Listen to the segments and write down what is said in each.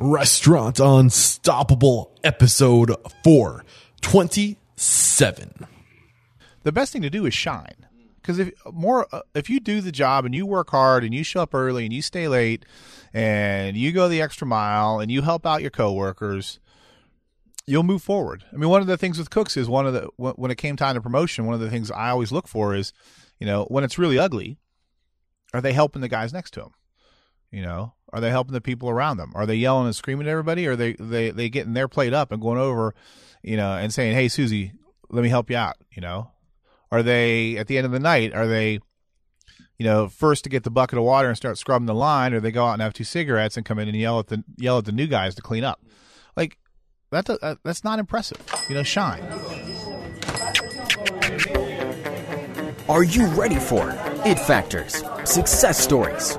Restaurant Unstoppable, episode 427. the best thing to do is shine. Because if more uh, if you do the job and you work hard and you show up early and you stay late and you go the extra mile and you help out your coworkers you'll move forward. I mean one of the things with cooks is one of the when it came time to promotion one of the things i always look for is you know when it's really ugly are they helping the guys next to them you know are they helping the people around them are they yelling and screaming at everybody or are they they they getting their plate up and going over you know and saying hey susie let me help you out you know are they at the end of the night? Are they, you know, first to get the bucket of water and start scrubbing the line, or they go out and have two cigarettes and come in and yell at the yell at the new guys to clean up? Like that, uh, that's not impressive. You know, shine. Are you ready for it factors, success stories,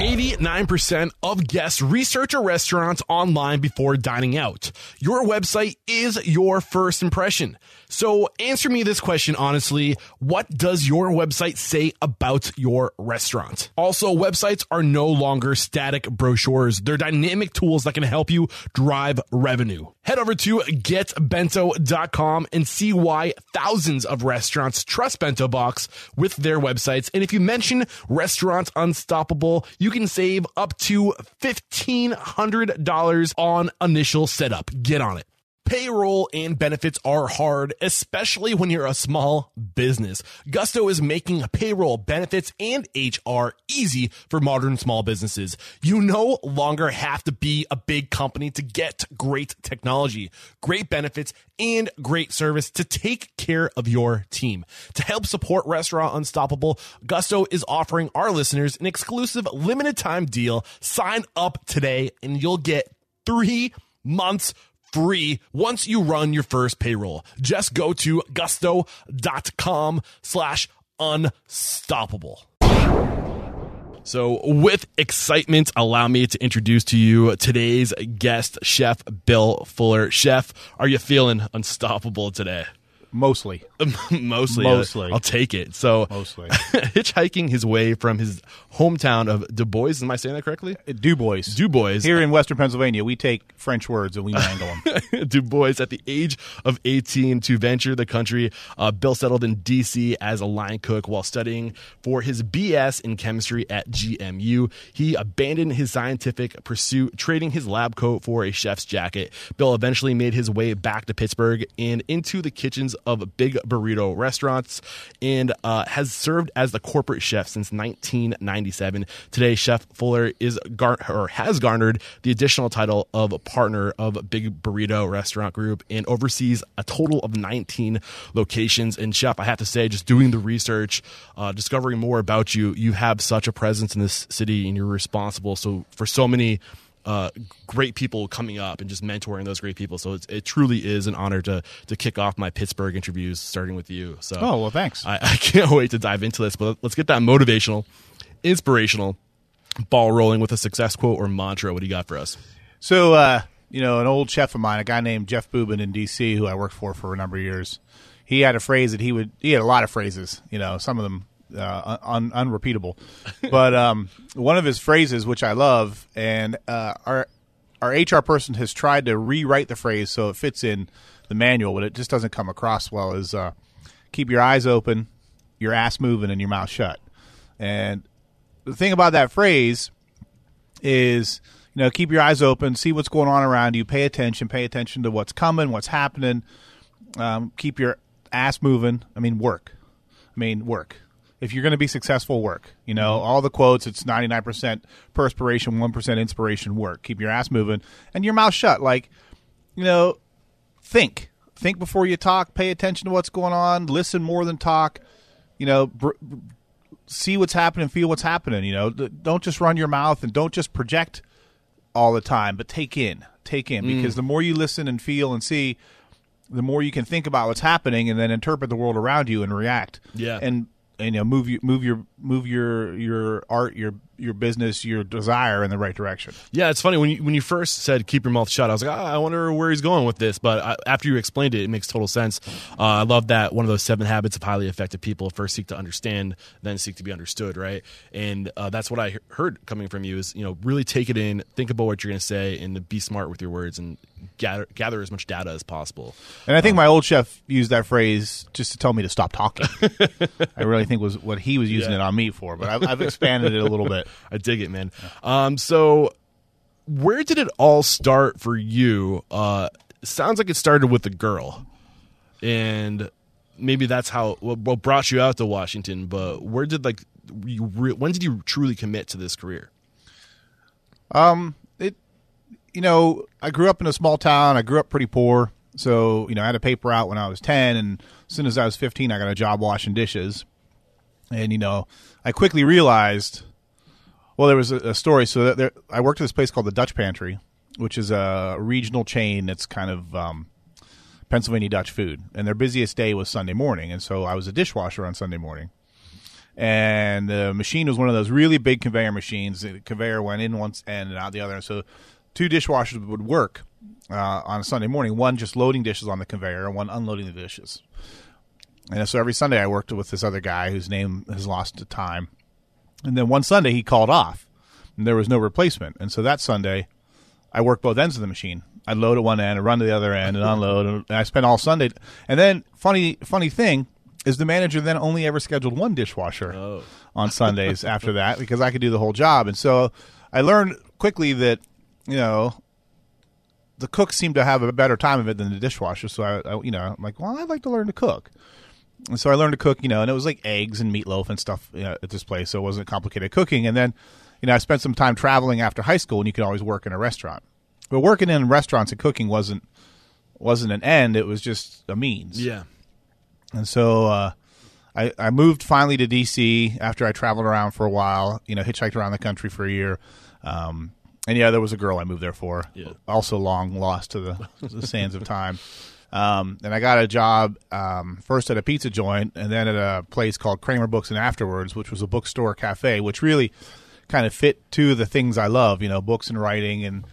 89% of guests research a restaurant online before dining out. Your website is your first impression. So answer me this question honestly. What does your website say about your restaurant? Also, websites are no longer static brochures. They're dynamic tools that can help you drive revenue. Head over to getbento.com and see why thousands of restaurants trust Bento Box with their websites. And if you mention Restaurant Unstoppable, you can save up to $1,500 on initial setup. Get on it. Payroll and benefits are hard, especially when you're a small business. Gusto is making payroll, benefits, and HR easy for modern small businesses. You no longer have to be a big company to get great technology, great benefits, and great service to take care of your team. To help support Restaurant Unstoppable, Gusto is offering our listeners an exclusive limited time deal. Sign up today and you'll get three months free once you run your first payroll. Just go to gusto.com slash unstoppable. So, with excitement, allow me to introduce to you today's guest, Chef Bill Fuller. Chef, are you feeling unstoppable today? Mostly, Mostly. uh, Mostly. I'll take it. So, mostly. hitchhiking his way from his hometown of Du Bois, am I saying that correctly? Du Bois. Du Bois. Here in Western Pennsylvania, we take French words and we mangle them. Du Bois at the age of 18 to venture the country. Uh, Bill settled in D.C. as a line cook while studying for his BS in chemistry at GMU. He abandoned his scientific pursuit, trading his lab coat for a chef's jacket. Bill eventually made his way back to Pittsburgh and into the kitchens of big burrito restaurants and uh, has served as the corporate chef since 1997. Today, Chef Fuller is gar- or has garnered the additional title of partner of Big Burrito Restaurant Group and oversees a total of 19 locations. And Chef, I have to say, just doing the research, uh, discovering more about you, you have such a presence in this city, and you're responsible so for so many uh, great people coming up and just mentoring those great people. So it's, it truly is an honor to to kick off my Pittsburgh interviews, starting with you. So oh well, thanks. I, I can't wait to dive into this. But let's get that motivational, inspirational ball rolling with a success quote or mantra. What do you got for us? So, uh, you know, an old chef of mine, a guy named Jeff Buben in D.C., who I worked for for a number of years, he had a phrase that he would. He had a lot of phrases. You know, some of them uh, un, unrepeatable, but um, one of his phrases, which I love, and uh, our our HR person has tried to rewrite the phrase so it fits in the manual, but it just doesn't come across well. Is uh, keep your eyes open, your ass moving, and your mouth shut. And the thing about that phrase is you know keep your eyes open see what's going on around you pay attention pay attention to what's coming what's happening um, keep your ass moving i mean work i mean work if you're going to be successful work you know? Mm-hmm. All the quotes it's 99% perspiration 1% inspiration work. Keep your ass moving and your mouth shut. Like you know think. Think before you talk. Pay attention to what's going on. Listen more than talk. You know br- see what's happening, feel what's happening. You know, don't just run your mouth and don't just project all the time, but take in, take in, because mm. the more you listen and feel and see, the more you can think about what's happening and then interpret the world around you and react. Yeah. and you know move you move your move your your art your your business, your desire in the right direction. Yeah, it's funny when you when you first said keep your mouth shut. I was like, ah, I wonder where he's going with this. But I, after you explained it, it makes total sense. Uh, I love that one of those seven habits of highly effective people first seek to understand, then seek to be understood. Right, and uh, that's what I he- heard coming from you is you know really take it in, think about what you're going to say, and be smart with your words and gather gather as much data as possible. And I think my old chef used that phrase just to tell me to stop talking. I really think was what he was using Yeah. it on me for, but I've, I've expanded it a little bit. I dig it, man. Um, so where did it all start for you? Uh, sounds like it started with a girl, and maybe that's how what, brought you out to Washington. But where did like you re- when did you truly commit to this career? it you know i grew up in a small town. I grew up pretty poor. So you know i had a paper out when i was 10 and as soon as i was 15 i got a job washing dishes. And you know i quickly realized well there was a, a story. So there, i worked at this place called the dutch pantry which is a regional chain that's kind of um, pennsylvania dutch food. And their busiest day was sunday morning. And so i was a dishwasher on sunday morning. And the machine was one of those really big conveyor machines. The conveyor went in one end and out the other. So two dishwashers would work uh, on a Sunday morning, one just loading dishes on the conveyor and one unloading the dishes. And so every Sunday I worked with this other guy whose name has lost to time. And then one Sunday he called off and there was no replacement. And so that Sunday I worked both ends of the machine. I'd load at one end and run to the other end and unload. And I spent all Sunday. And then funny, funny thing is the manager then only ever scheduled one dishwasher on Sundays after that because I could do the whole job. And so I learned quickly that, you know, the cooks seem to have a better time of it than the dishwasher. So I, I you know, I'm like, well, I'd like to learn to cook. And so I learned to cook, you know, and it was like eggs and meatloaf and stuff you know, at this place. So it wasn't complicated cooking. And then, you know, I spent some time traveling after high school, and you could always work in a restaurant. But working in restaurants and cooking wasn't wasn't an end; it was just a means. Yeah, And so uh, I, I moved finally to DC after I traveled around for a while. You know, hitchhiked around the country for a year. Um, and yeah, there was a girl I moved there for. Yeah. Also long lost to the, the sands of time. Um, and I got a job um, first at a pizza joint, and then at a place called Kramerbooks and Afterwords, which was a bookstore cafe, which really kind of fit to the things I love. You know, books and writing, and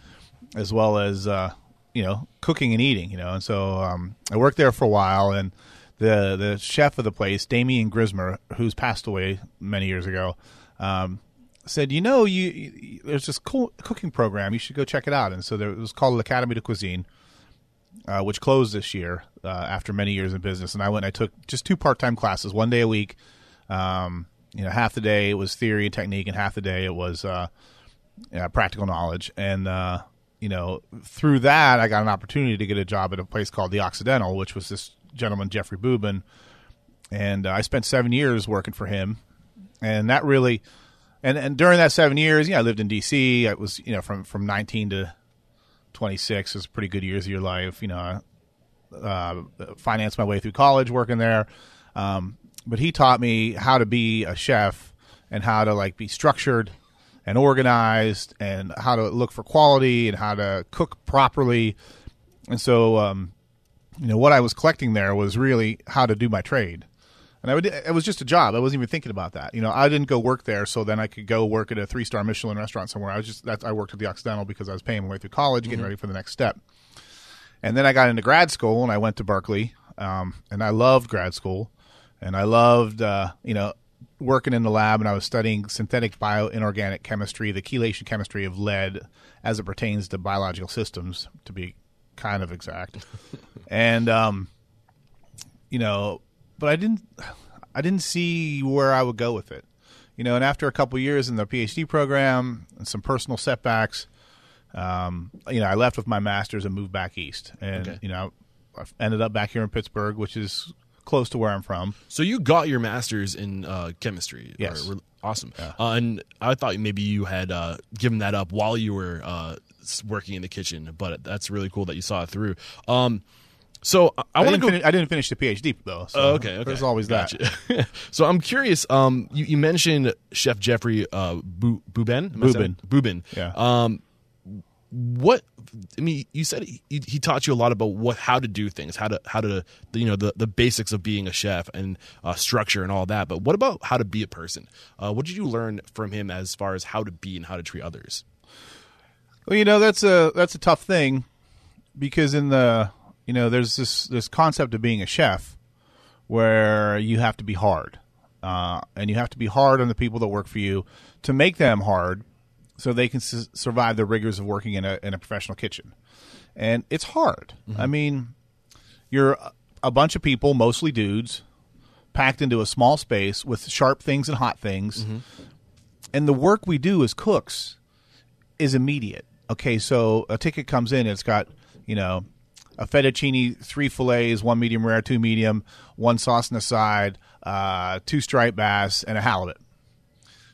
as well as uh, you know cooking and eating. You know, and so um, I worked there for a while, and the the chef of the place, Damien Grismer, who's passed away many years ago, um, said, "You know, you, you there's this cool cooking program. You should go check it out." And so there, it was called l'Académie de Cuisine, uh, which closed this year uh, after many years in business. And I went. I took just two part time classes, one day a week. Um, you know, half the day it was theory and technique, and half the day it was uh, practical knowledge. And uh, you know, through that, I got an opportunity to get a job at a place called the Occidental, which was this gentleman Jeffrey Buben, and uh, I spent seven years working for him, and that really, and and during that seven years, yeah, I lived in D.C. I was you know from from nineteen to twenty six was pretty good years of your life. You know, uh, financed my way through college working there. Um, but he taught me how to be a chef and how to like be structured and organized and how to look for quality and how to cook properly. And so, um, you know, what I was collecting there was really how to do my trade. And I would, it was just a job. I wasn't even thinking about that. You know, I didn't go work there so then I could go work at a three star Michelin restaurant somewhere. I was just, that's, I worked at the Occidental because I was paying my way through college, getting ready for the next step. And then I got into grad school and I went to Berkeley. Um, and I loved grad school. And I loved, uh, you know, working in the lab and I was studying synthetic bioinorganic chemistry, the chelation chemistry of lead as it pertains to biological systems, to be kind of exact. and, um, you know, but I didn't, I didn't see where I would go with it. You know, and after a couple years in the PhD program and some personal setbacks, um, you know, I left with my master's and moved back east. And, Okay. you know, I ended up back here in Pittsburgh, which is close to where I'm from. So you got your master's in uh, chemistry. Yes. Or- awesome. Uh, and I thought maybe you had uh, given that up while you were uh, working in the kitchen, but that's really cool that you saw it through. Um, so I, I want to didn't go. finish, I didn't finish the PhD though. So Oh, okay, okay. There's always that. Gotcha. so I'm curious. Um, you, you mentioned Chef Jeffrey uh, Bu- Buben. Am I Bubin. Yeah. Um, what I mean, you said he, he taught you a lot about what how to do things, how to how to you know the the basics of being a chef and uh, structure and all that. But what about how to be a person? Uh, what did you learn from him as far as how to be and how to treat others? Well, you know that's a that's a tough thing because in the you know there's this this concept of being a chef where you have to be hard uh, and you have to be hard on the people that work for you to make them hard so they can su- survive the rigors of working in a in a professional kitchen. And it's hard. I mean, you're a bunch of people, mostly dudes, packed into a small space with sharp things and hot things. And the work we do as cooks is immediate. Okay, so a ticket comes in, it's got, you know, a fettuccine, three fillets, one medium rare, two medium, one sauce on the side, uh, two striped bass, and a halibut.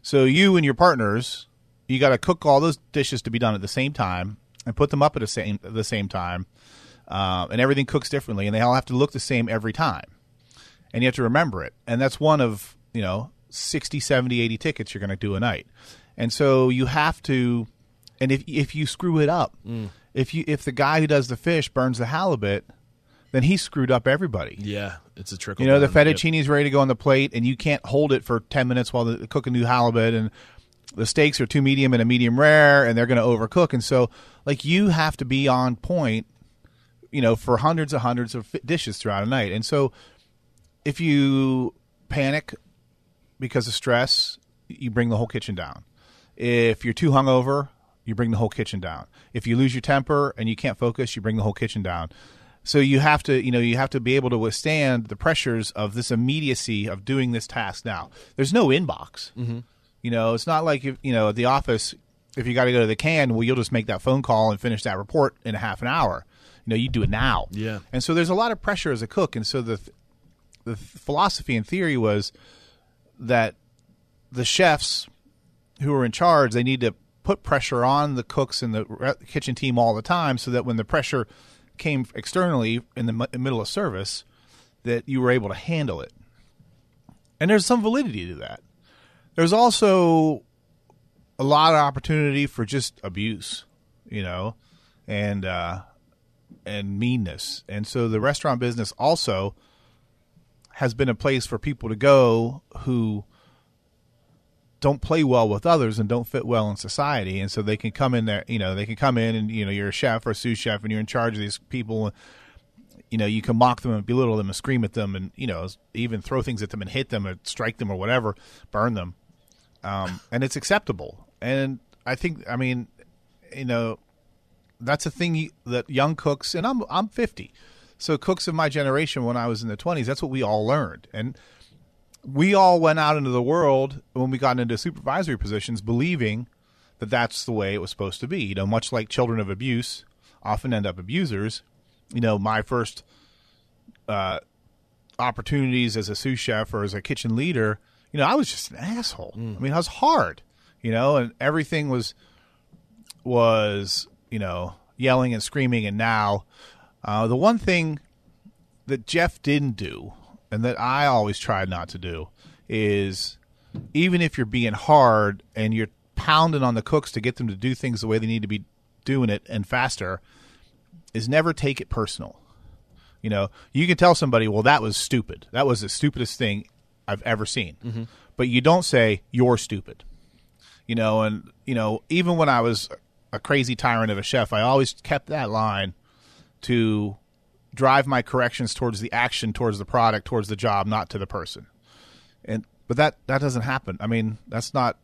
So you and your partners, you got to cook all those dishes to be done at the same time and put them up at the same at the same time, uh, and everything cooks differently, and they all have to look the same every time, and you have to remember it, and that's one of you know 60, 70, 80 tickets you're going to do a night, and so you have to, and if if you screw it up, if you if the guy who does the fish burns the halibut, then he screwed up everybody. Yeah, it's a trickle. You know, the down. Yep. fettuccine is ready to go on the plate, and you can't hold it for 10 minutes while they cook a new halibut, and the steaks are too medium and a medium rare, and they're going to overcook. And so, like, you have to be on point, you know, for hundreds and hundreds of dishes throughout a night. And so, if you panic because of stress, you bring the whole kitchen down. If you're too hungover, you bring the whole kitchen down. If you lose your temper and you can't focus, you bring the whole kitchen down. So you have to, you know, you have to be able to withstand the pressures of this immediacy of doing this task now. There's no inbox. Mm-hmm. You know, it's not like if, you know at the office if you got to go to the can, well, you'll just make that phone call and finish that report in a half an hour. You know, you do it now. Yeah. And so there's a lot of pressure as a cook, and so the the philosophy and theory was that the chefs who are in charge they need to put pressure on the cooks and the kitchen team all the time so that when the pressure came externally in the middle of service that you were able to handle it. And there's some validity to that. There's also a lot of opportunity for just abuse you know and uh and meanness. And so the restaurant business also has been a place for people to go who don't play well with others and don't fit well in society. And so they can come in there you know they can come in and you know you're a chef or a sous chef and you're in charge of these people. You know you can mock them and belittle them and scream at them and you know even throw things at them and hit them or strike them or whatever burn them. Um, and it's acceptable. And i think i mean you know that's a thing that young cooks and i'm i'm 50 so cooks of my generation when i was in the 20s that's what we all learned. And we all went out into the world when we got into supervisory positions believing that that's the way it was supposed to be. You know, much like children of abuse often end up abusers. You know, my first uh, opportunities as a sous chef or as a kitchen leader, you know, I was just an asshole. I mean, I was hard, you know, and everything was was you know yelling and screaming. And now, uh, the one thing that Jeff didn't do, and that I always try not to do, is even if you're being hard and you're pounding on the cooks to get them to do things the way they need to be doing it and faster, is never take it personal. You know, you can tell somebody, well, that was stupid. That was the stupidest thing I've ever seen. Mm-hmm. But you don't say, you're stupid. You know, and, you know, even when I was a crazy tyrant of a chef, I always kept that line to drive my corrections towards the action, towards the product, towards the job, not to the person. And but that that doesn't happen. I mean, that's not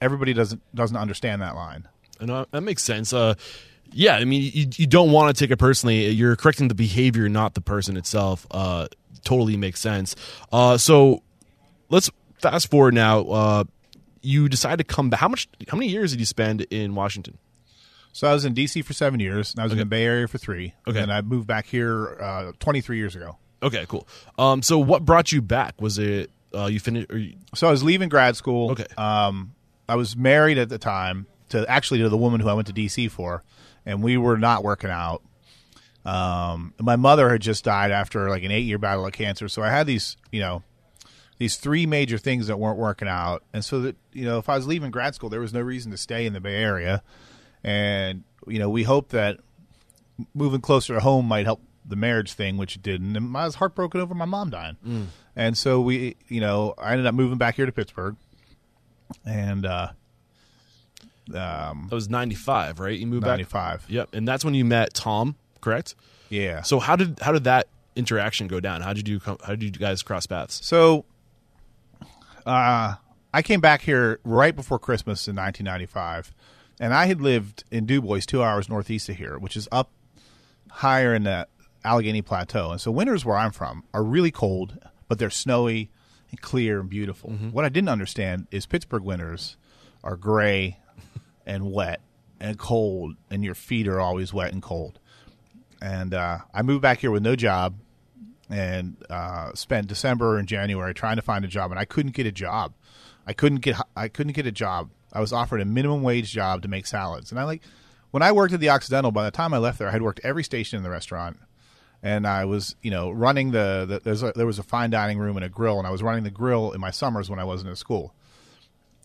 everybody doesn't doesn't understand that line. And uh, that makes sense. Uh, yeah, I mean, you, you don't want to take it personally. You're correcting the behavior, not the person itself. Uh, totally makes sense. Uh, so let's fast forward now. Uh, you decide to come back. How much? How many years did you spend in Washington? So I was in DC for seven years, and I was in the Bay Area for three. Okay. and I moved back here uh, 23 years ago. Okay, cool. Um, so what brought you back? Was it uh, you finished? You, So I was leaving grad school. Okay. Um, I was married at the time to actually to the woman who I went to DC for, and we were not working out. Um, my mother had just died after like an eight year battle of cancer, so I had these, you know, these three major things that weren't working out, and so that you know, if I was leaving grad school, there was no reason to stay in the Bay Area, and you know we hope that moving closer to home might help the marriage thing, which it didn't. And I was heartbroken over my mom dying, and so we, you know, I ended up moving back here to Pittsburgh, and uh, um, That was 95, right? You moved back. ninety five. Yep. And that's when you met Tom, correct? Yeah. So how did how did that interaction go down? How did you come, how did you guys cross paths? So, uh, I came back here right before Christmas in 1995, and I had lived in Dubois, two hours northeast of here, which is up higher in the Allegheny Plateau. And so, winters where I'm from are really cold, but they're snowy and clear and beautiful. What I didn't understand is Pittsburgh winters are gray and wet and cold, and your feet are always wet and cold. And uh, I moved back here with no job and uh, spent December and January trying to find a job, and I couldn't get a job. I couldn't get I couldn't get a job. I was offered a minimum wage job to make salads, and I like when I worked at the Occidental. By the time I left there, I had worked every station in the restaurant, and I was you know running the, the there's a, there was a fine dining room and a grill, and I was running the grill in my summers when I wasn't at school.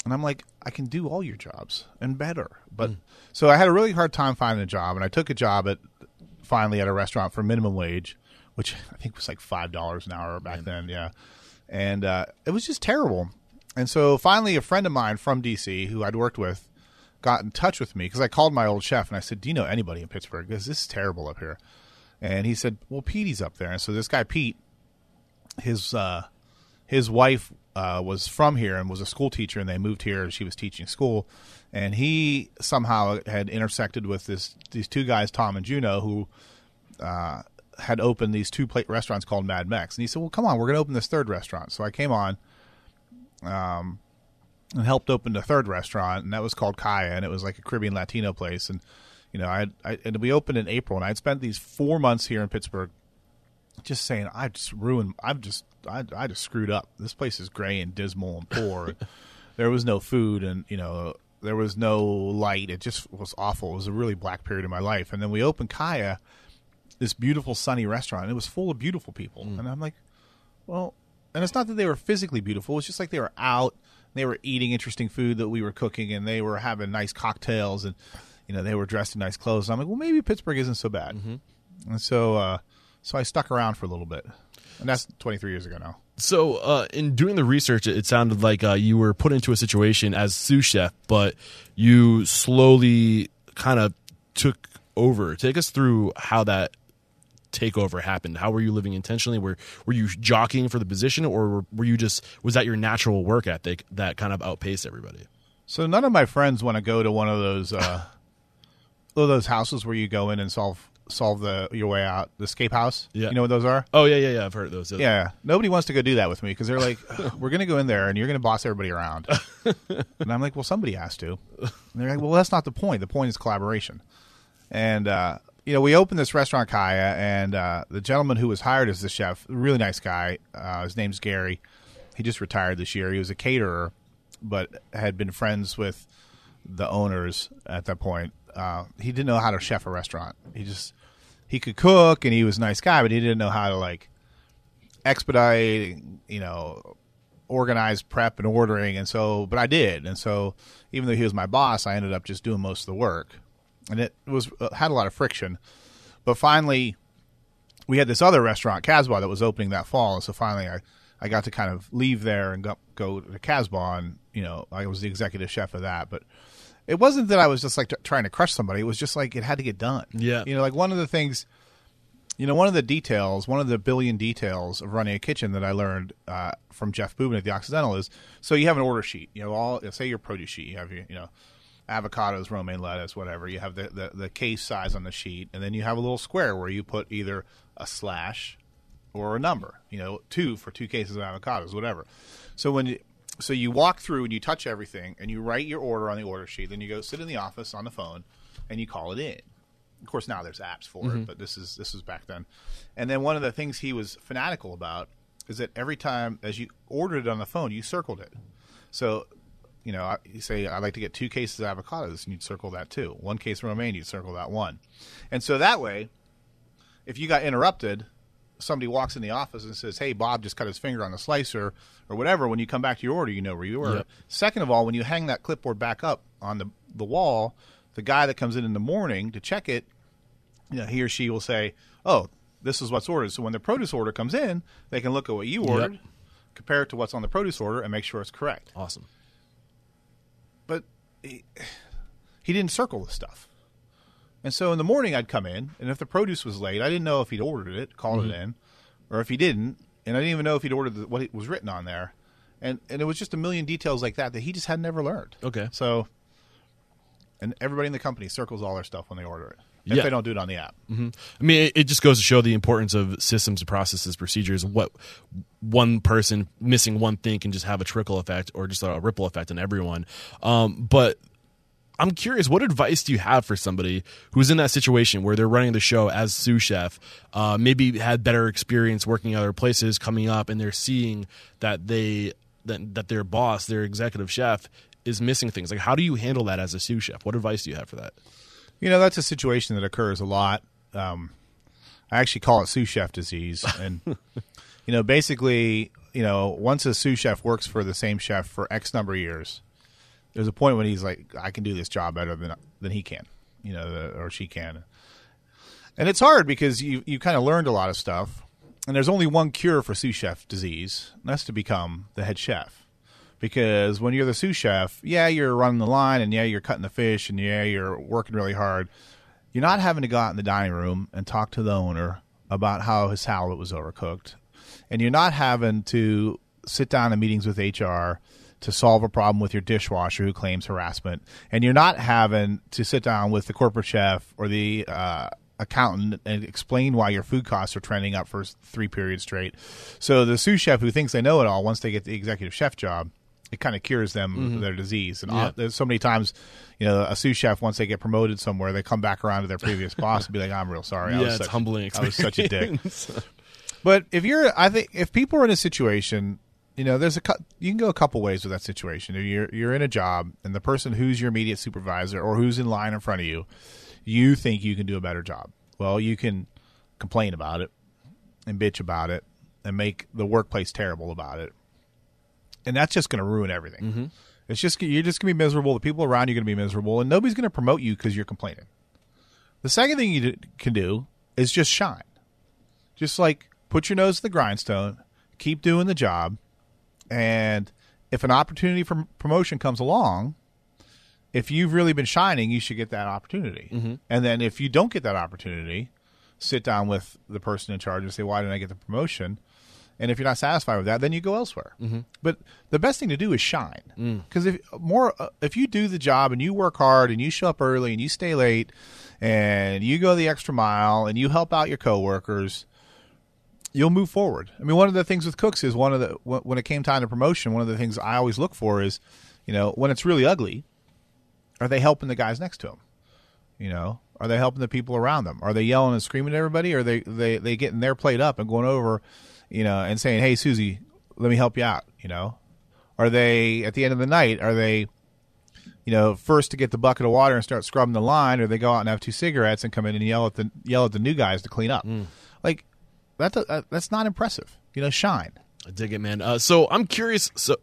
And I'm like, I can do all your jobs and better. But so I had a really hard time finding a job, and I took a job at finally at a restaurant for minimum wage, which I think was like five dollars an hour back then. Yeah, and uh, it was just terrible. And so finally, a friend of mine from DC who I'd worked with got in touch with me because I called my old chef and I said, "Do you know anybody in Pittsburgh? Because this is terrible up here." And he said, "Well, Petey's up there." And so this guy Pete, his uh, his wife uh, was from here and was a school teacher, and they moved here. and She was teaching school, and he somehow had intersected with this these two guys, Tom and Juno, who uh, had opened these two plate restaurants called Mad Mex. And he said, "Well, come on, we're going to open this third restaurant." So I came on, um, and helped open the third restaurant, and that was called Kaya, and it was like a Caribbean Latino place. And you know, I, I and we opened in April, and I'd spent these four months here in Pittsburgh, just saying, I just ruined, I've just, I, I just screwed up. This place is gray and dismal and poor. there was no food, and you know, there was no light. It just was awful. It was a really black period in my life. And then we opened Kaya, this beautiful sunny restaurant. And it was full of beautiful people, and I'm like, well, and it's not that they were physically beautiful. It's just like they were out, they were eating interesting food that we were cooking, and they were having nice cocktails, and you know they were dressed in nice clothes. And I'm like, well, maybe Pittsburgh isn't so bad. And so, uh, so I stuck around for a little bit, and that's 23 years ago now. So, uh, in doing the research, it sounded like uh, you were put into a situation as sous chef, but you slowly kind of took over. Take us through how that takeover happened. How were you living intentionally? Were were you jockeying for the position, or were, were you just was that your natural work ethic that kind of outpaced everybody? So none of my friends want to go to one of those uh, one of those houses where you go in and solve solve the your way out, the escape house. Yeah. you know what those are. Oh yeah, yeah, yeah. I've heard those. Yeah, nobody wants to go do that with me because they're like, "We're going to go in there and you're going to boss everybody around," and I'm like, "Well, somebody has to." And they're like, "Well, that's not the point. The point is collaboration." And uh, you know, we opened this restaurant, Kaya, and uh, the gentleman who was hired as the chef, really nice guy. Uh, his name's Gary. He just retired this year. He was a caterer, but had been friends with the owners at that point. Uh, he didn't know how to chef a restaurant. He just he could cook and he was a nice guy, but he didn't know how to like expedite, you know, organize prep and ordering. And so, but I did. And so, even though he was my boss, I ended up just doing most of the work, and it was uh, had a lot of friction. But finally, we had this other restaurant, Casbah, that was opening that fall, and so finally, I I got to kind of leave there and go go to Casbah, and you know, I was the executive chef of that, but. It wasn't that I was just like t- trying to crush somebody. It was just like it had to get done. Yeah. You know, like one of the things you know, one of the details, one of the billion details of running a kitchen that I learned uh, from Jeff Buben at the Occidental is so you have an order sheet. You know, all say your produce sheet. You have your, you know, avocados, romaine lettuce, whatever. You have the, the the case size on the sheet, and then you have a little square where you put either a slash or a number. You know, two for two cases of avocados, whatever. So when you, so you walk through and you touch everything, and you write your order on the order sheet. Then you go sit in the office on the phone, and you call it in of course now there's apps for it mm-hmm. but this is this was back then and then one of the things he was fanatical about is that every time as you ordered it on the phone you circled it so you know I- you say i'd like to get two cases of avocados and you'd circle that too one case of romaine you'd circle that one and so that way if you got interrupted somebody walks in the office and says hey bob just cut his finger on the slicer or whatever when you come back to your order you know where you were Yep. second of all when you hang that clipboard back up on the, the wall the guy that comes in in the morning to check it, you know, he or she will say, "Oh, this is what's ordered." So when the produce order comes in, they can look at what you ordered, compare it to what's on the produce order, and make sure it's correct. Awesome. He, he didn't circle the stuff. And so in the morning, I'd come in, and if the produce was late, I didn't know if he'd ordered it, called it mm-hmm. in, or if he didn't, and I didn't even know if he'd ordered the, what it was written on there. And and it was just a million details like that that he just had never learned. Okay. So, and everybody in the company circles all their stuff when they order it. If Yeah. they don't do it on the app. I mean, it, it just goes to show the importance of systems, processes, procedures. What one person missing one thing can just have a trickle effect or just a ripple effect on everyone. Um, but I'm curious, what advice do you have for somebody who's in that situation where they're running the show as sous chef, uh, maybe had better experience working other places, coming up, and they're seeing that they that, that their boss, their executive chef, is missing things. Like, how do you handle that as a sous chef? What advice do you have for that? You know, that's a situation that occurs a lot. Um, I actually call it sous chef disease. And, you know, basically, you know, once a sous chef works for the same chef for X number of years, there's a point when he's like, I can do this job better than, than he can, you know, the, or she can. And it's hard because you, you kind of learned a lot of stuff. And there's only one cure for sous chef disease, and that's to become the head chef because when you're the sous chef, yeah, you're running the line, and yeah, you're cutting the fish, and yeah, you're working really hard. You're not having to go out in the dining room and talk to the owner about how his salad was overcooked, and you're not having to sit down in meetings with HR to solve a problem with your dishwasher who claims harassment, and you're not having to sit down with the corporate chef or the uh, accountant and explain why your food costs are trending up for three periods straight. So the sous chef who thinks they know it all, once they get the executive chef job, it kind of cures them of their disease. And Mm-hmm. Yeah. there's so many times, you know, a sous chef once they get promoted somewhere, they come back around to their previous boss and be like, "I'm real sorry. I Yeah, was it's such, humbling I was such a dick." But if you're, I think, if people are in a situation, you know, there's a you can go a couple ways with that situation. If you're you're in a job and the person who's your immediate supervisor or who's in line in front of you, you think you can do a better job. Well, you can complain about it and bitch about it and make the workplace terrible about it, and that's just going to ruin everything. Mm-hmm. It's just you're just going to be miserable. The people around you are going to be miserable, and nobody's going to promote you because you're complaining. The second thing you d- can do is just shine. Just like put your nose to the grindstone, keep doing the job, and if an opportunity for promotion comes along, if you've really been shining, you should get that opportunity. Mm-hmm. And then if you don't get that opportunity, sit down with the person in charge and say, "Why didn't I get the promotion?" And if you're not satisfied with that, then you go elsewhere. But the best thing to do is shine, because if more, uh, if you do the job and you work hard and you show up early and you stay late and you go the extra mile and you help out your coworkers, you'll move forward. I mean, one of the things with cooks is one of the wh- when it came time to promotion, one of the things I always look for is, you know, when it's really ugly, are they helping the guys next to them? You know, are they helping the people around them? Are they yelling and screaming at everybody? Or are they they they getting their plate up and going over, you know, and saying, "Hey, Susie, let me help you out." You know, are they at the end of the night? Are they, you know, first to get the bucket of water and start scrubbing the line, or they go out and have two cigarettes and come in and yell at the yell at the new guys to clean up? Like that, that that's not impressive. You know, shine. I dig it, man. Uh, so I'm curious. So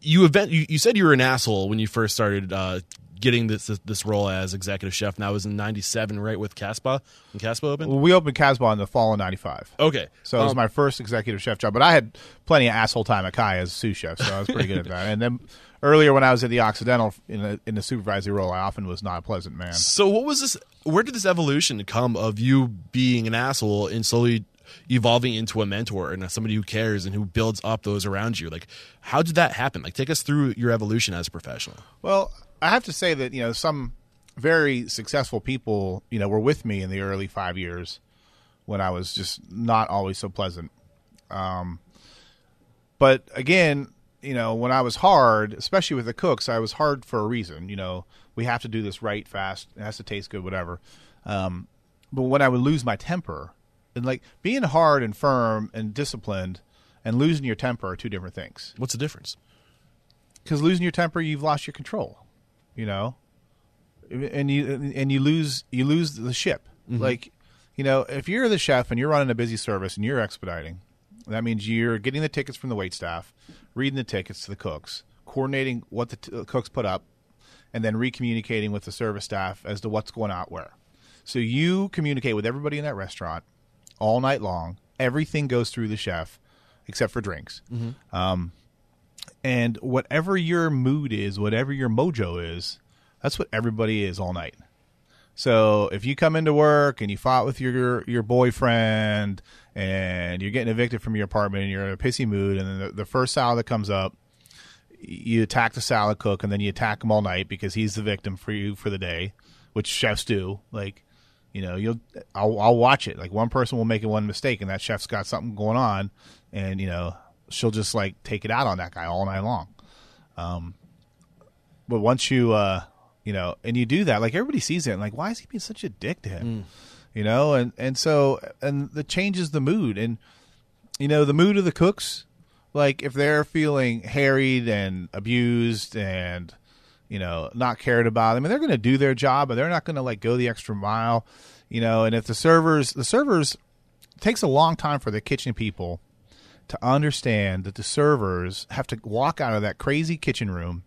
you event you, you said you were an asshole when you first started uh, getting this, this this role as executive chef. Now it was in '97, right, with Casbah when Casbah opened. Well, we opened Casbah in the fall of '95. Okay, So it was Um, my first executive chef job, but I had plenty of asshole time at Kaya as sous chef, so I was pretty good at that. And then earlier, when I was at the Occidental in a, in the supervisory role, I often was not a pleasant man. So what was this? Where did this evolution come of you being an asshole and slowly evolving into a mentor and somebody who cares and who builds up those around you? Like, how did that happen? Like, take us through your evolution as a professional. Well, I have to say that you know some very successful people, you know, were with me in the early five years when I was just not always so pleasant. Um, but again, you know, when I was hard, especially with the cooks, I was hard for a reason. You know, we have to do this right, fast. It has to taste good, whatever. Um, but when I would lose my temper, and like being hard and firm and disciplined, and losing your temper are two different things What's the difference? because losing your temper, you've lost your control. You know, and you and you lose you lose the ship. Mm-hmm. Like, you know, if you're the chef and you're running a busy service and you're expediting, that means you're getting the tickets from the wait staff, reading the tickets to the cooks, coordinating what the t- uh, cooks put up, and then recommunicating with the service staff as to what's going out where. So you communicate with everybody in that restaurant all night long. Everything goes through the chef except for drinks. Um, and whatever your mood is, whatever your mojo is, that's what everybody is all night. So if you come into work and you fought with your your boyfriend and you're getting evicted from your apartment and you're in a pissy mood, and then the, the first salad that comes up, you attack the salad cook and then you attack him all night because he's the victim for you for the day, which chefs do. Like, you know, you'll I'll, I'll watch it. Like one person will make one mistake and that chef's got something going on, and you know she'll just like take it out on that guy all night long. Um, but once you uh, you know, and you do that, like everybody sees it, and like, why is he being such a dick to him? You know, and and so and that changes the mood, and you know the mood of the cooks. Like if they're feeling harried and abused and you know not cared about, I mean they're going to do their job, but they're not going to like go the extra mile. You know, and if the servers, the servers, takes a long time for the kitchen people to understand that the servers have to walk out of that crazy kitchen room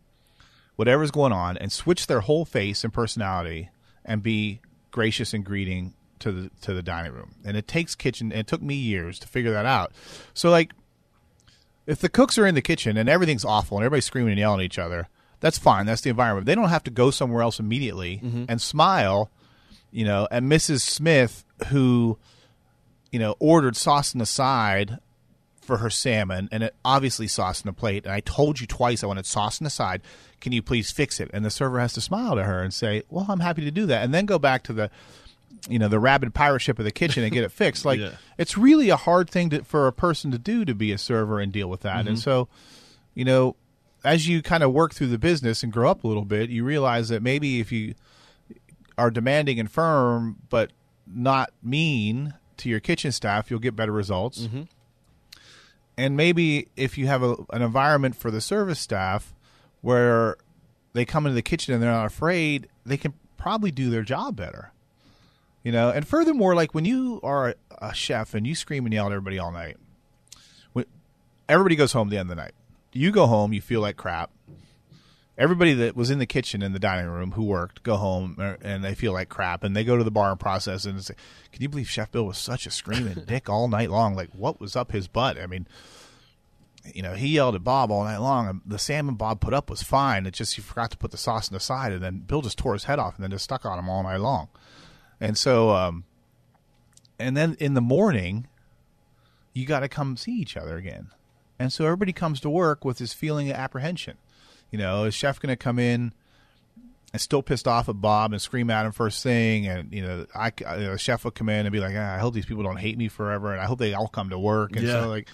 whatever's going on and switch their whole face and personality and be gracious and greeting to the to the dining room. And it takes kitchen it took me years to figure that out. So like if the cooks are in the kitchen and everything's awful and everybody's screaming and yelling at each other, that's fine. That's the environment. They don't have to go somewhere else immediately mm-hmm. and smile, you know, at Mrs. Smith who you know ordered sauce on the side for her salmon and it obviously sauce in the plate and I told you twice I wanted sauce on the side. Can you please fix it? And the server has to smile to her and say, "Well, I'm happy to do that." And then go back to the you know the rabid pirate ship of the kitchen and get it fixed. Like Yeah. it's really a hard thing to, for a person to do to be a server and deal with that. And mm-hmm. so, you know, as you kind of work through the business and grow up a little bit, you realize that maybe if you are demanding and firm but not mean to your kitchen staff, you'll get better results. Mm-hmm. And maybe if you have a, an environment for the service staff where they come into the kitchen and they're not afraid, they can probably do their job better. You know, and furthermore, like when you are a, a chef and you scream and yell at everybody all night, when, everybody goes home at the end of the night. You go home, you feel like crap. Everybody that was in the kitchen in the dining room who worked go home uh, and they feel like crap, and they go to the bar and process and say, "Can you believe Chef Bill was such a screaming dick all night long? Like, what was up his butt? I mean, you know, he yelled at Bob all night long. and The salmon Bob put up was fine. It just he forgot to put the sauce on the side, and then Bill just tore his head off and then just stuck on him all night long. And so, um, and then in the morning, you got to come see each other again. And so everybody comes to work with this feeling of apprehension. You know, is chef going to come in and still pissed off at Bob and scream at him first thing? And you know, I you know, the chef would come in and be like, ah, I hope these people don't hate me forever, and I hope they all come to work. And Yeah. so like,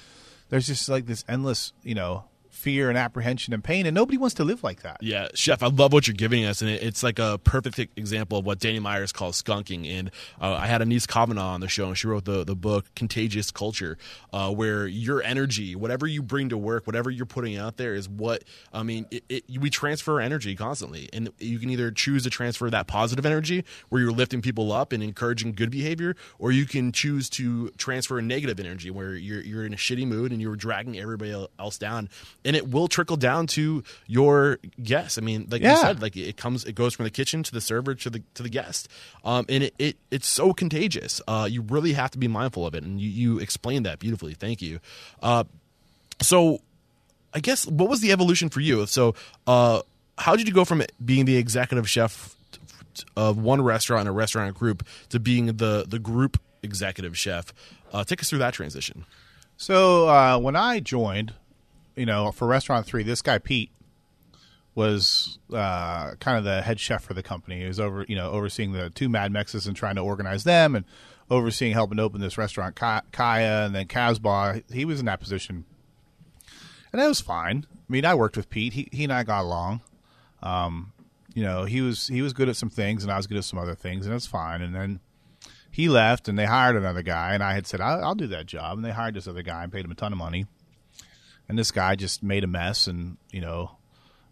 there's just like this endless, you know, fear and apprehension and pain, and nobody wants to live like that. Yeah, Chef, I love what you're giving us, and it's like a perfect example of what Danny Meyers calls skunking. And uh, I had Anese Cavanaugh on the show, and she wrote the, the book Contagious Culture, uh, where your energy, whatever you bring to work, whatever you're putting out there, is what I mean. It, it, we transfer energy constantly, and you can either choose to transfer that positive energy, where you're lifting people up and encouraging good behavior, or you can choose to transfer negative energy, where you're you're in a shitty mood and you're dragging everybody else down, and it will trickle down to your guests. I mean, like you said, like it comes, it goes from the kitchen to the server to the to the guest, um, and it, it it's so contagious. Uh, you really have to be mindful of it, and you you explained that beautifully. Thank you. Uh, so, I guess what was the evolution for you? So, uh, how did you go from being the executive chef of one restaurant and a restaurant group to being the the group executive chef? Uh, take us through that transition. So uh, when I joined, you know, for Restaurant Three, this guy Pete was uh, kind of the head chef for the company. He was over, you know, overseeing the two Mad Mexes and trying to organize them, and overseeing helping open this restaurant Kaya, and then Casbah. He was in that position, and that was fine. I mean, I worked with Pete. He he and I got along. Um, you know, he was he was good at some things, and I was good at some other things, and it's fine. And then he left and they hired another guy and i had said I'll, I'll do that job and they hired this other guy and paid him a ton of money and this guy just made a mess and you know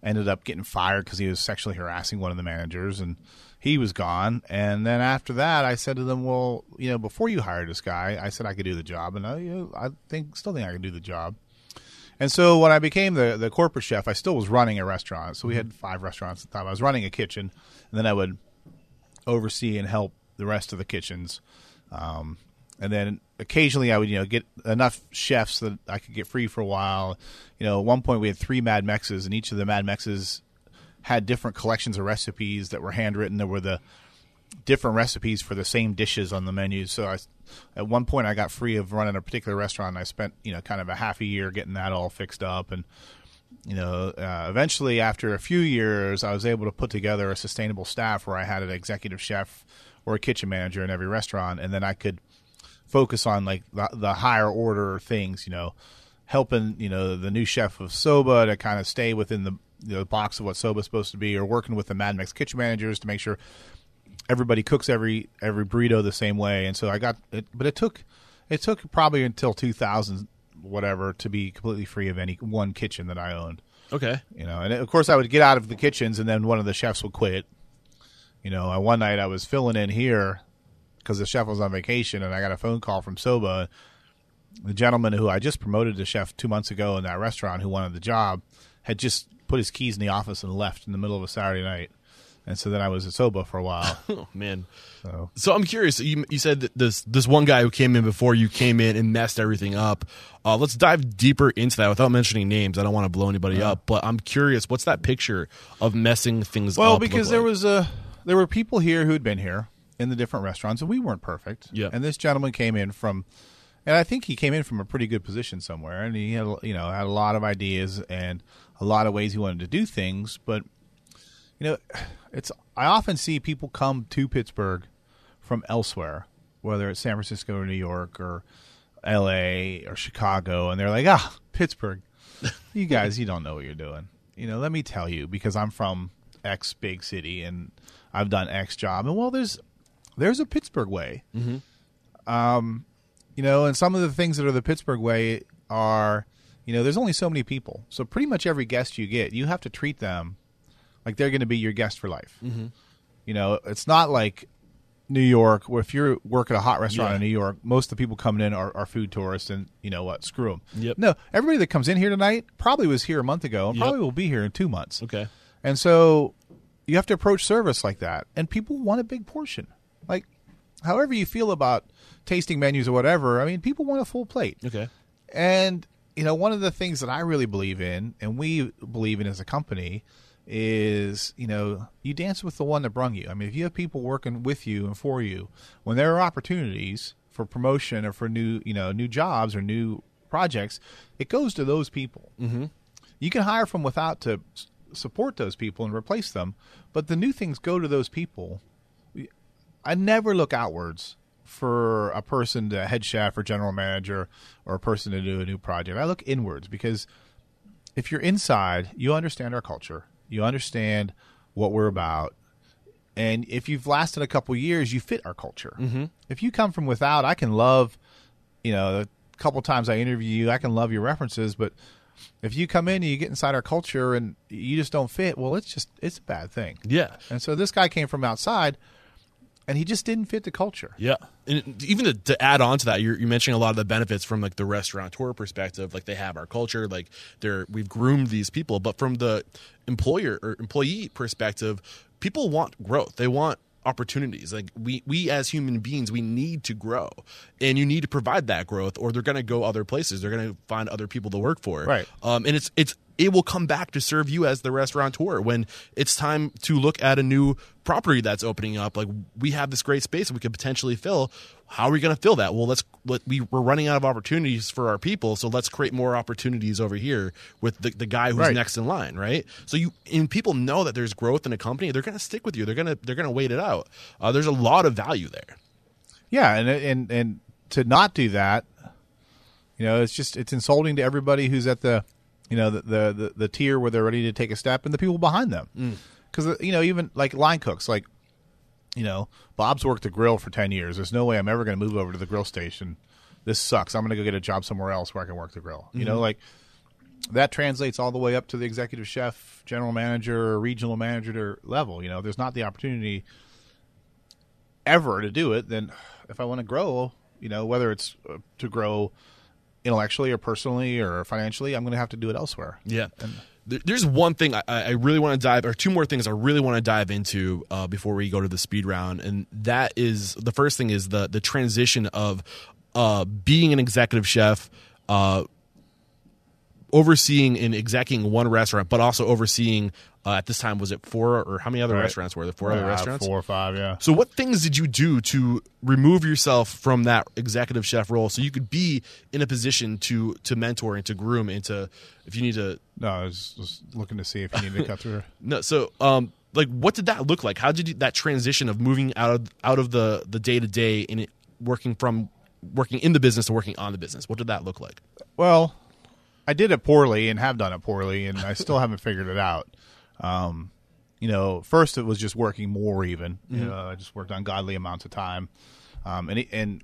ended up getting fired because he was sexually harassing one of the managers and he was gone and then after that i said to them well you know before you hired this guy i said i could do the job and i, you know, I think still think i could do the job And so when I became the the corporate chef, I still was running a restaurant. So we had five restaurants at the time. I was running a kitchen, and then I would oversee and help the rest of the kitchens. Um, and then occasionally I would, you know, get enough chefs that I could get free for a while. You know, at one point we had three Mad Mexes, and each of the Mad Mexes had different collections of recipes that were handwritten. There were the different recipes for the same dishes on the menu. So I, at one point, I got free of running a particular restaurant. And I spent, you know, kind of a half a year getting that all fixed up, and you know, uh, eventually after a few years, I was able to put together a sustainable staff where I had an executive chef or a kitchen manager in every restaurant, and then I could focus on like the, the higher order things, you know, helping you know the new chef of soba to kind of stay within the the box of what soba's supposed to be, or working with the Mad Mex kitchen managers to make sure everybody cooks every every burrito the same way. And so I got it, but it took it took probably until 2000 whatever to be completely free of any one kitchen that I owned. Okay. You know, and of course I would get out of the kitchens, and then one of the chefs would quit. You know, one night I was filling in here because the chef was on vacation, and I got a phone call from Soba. The gentleman who I just promoted to chef two months ago in that restaurant, who wanted the job, had just put his keys in the office and left in the middle of a Saturday night. And so then I was at Soba for a while. Oh man. So So I'm curious. You, you said that this this one guy who came in before you came in and messed everything up. Uh, let's dive deeper into that without mentioning names. I don't want to blow anybody up, but I'm curious. What's that picture of messing things well up? Well, because there like? was a there were people here who'd been here in the different restaurants, and we weren't perfect. Yeah. And this gentleman came in from, and I think he came in from a pretty good position somewhere, and he had you know had a lot of ideas and a lot of ways he wanted to do things, but you know, it's I often see people come to Pittsburgh from elsewhere, whether it's San Francisco or New York or L.A. or Chicago, and they're like, ah, Pittsburgh, you guys, you don't know what you're doing. You know, let me tell you, because I'm from X big city and I've done X job, and well, there's there's a Pittsburgh way. Um, you know, and some of the things that are the Pittsburgh way are, you know, there's only so many people, so pretty much every guest you get, you have to treat them like they're going to be your guest for life. Mm-hmm. You know, it's not like New York, where if you work at a hot restaurant Yeah. in New York, most of the people coming in are, are food tourists, and you know what? Screw them. Yep. No, everybody that comes in here tonight probably was here a month ago, and Yep. probably will be here in two months. okay. And so you have to approach service like that. And people want a big portion. However you feel about tasting menus or whatever, I mean, people want a full plate. Okay. And, you know, one of the things that I really believe in, and we believe in as a company, is, you know, you dance with the one that brung you. I mean, if you have people working with you and for you, when there are opportunities for promotion or for new, you know, new jobs or new projects, it goes to those people. Mm-hmm. You can hire from without to support those people and replace them, but the new things go to those people. I never look outwards for a person to head chef or general manager or a person to do a new project. I look inwards because if you're inside, you understand our culture. You understand what we're about. And if you've lasted a couple years, you fit our culture. Mm-hmm. If you come from without, I can love, you know, a couple times I interview you, I can love your references, but if you come in and you get inside our culture and you just don't fit, well, it's just it's a bad thing. Yeah. And so this guy came from outside, and he just didn't fit the culture. Yeah, and even to, to add on to that, you're, you're mentioning a lot of the benefits from like the restaurateur perspective. Like they have our culture, like they're we've groomed these people, but from the employer or employee perspective, people want growth. They want opportunities. Like we we as human beings, we need to grow, and you need to provide that growth, or they're going to go other places. They're going to find other people to work for. Right. Um, and it's it's it will come back to serve you as the restaurateur when it's time to look at a new property that's opening up. Like we have this great space we could potentially fill. How are we going to fill that? Well, let's let we we're running out of opportunities for our people, so let's create more opportunities over here with the, the guy who's Right. next in line, right? So you and people know that there's growth in a company, they're going to stick with you. They're going to they're going to wait it out. Uh, there's a lot of value there. Yeah, and and and to not do that, you know, it's just it's insulting to everybody who's at the, you know, the the the, the tier where they're ready to take a step, and the people behind them, mm. because uh, you know even like line cooks, like, you know, Bob's worked the grill for ten years. There's no way I'm ever going to move over to the grill station. This sucks. I'm going to go get a job somewhere else where I can work the grill. You know, mm-hmm. like that translates all the way up to the executive chef, general manager, regional manager level. You know, there's not the opportunity ever to do it, then if I want to grow, you know, whether it's uh, to grow intellectually or personally or financially, I'm going to have to do it elsewhere. Yeah. There- There's one thing I, I really want to dive, or two more things I really want to dive into uh, before we go to the speed round, and that is the first thing is the the transition of uh, being an executive chef, uh, overseeing and executing one restaurant, but also overseeing uh, at this time was it four or how many other Right. restaurants were there? Four other Uh, restaurants. four or five, yeah. So, what things did you do to remove yourself from that executive chef role so you could be in a position to to mentor and to groom and to if you need to No, I was, was looking to see if you needed to cut through. no so um like what did that look like? How did you that transition of moving out of out of the the day to day and working from working in the business to working on the business? What did that look like? Well, I did it poorly and have done it poorly, and I still haven't figured it out. Um, you know, first it was just working more even. You know, I just worked ungodly amounts of time, um, and and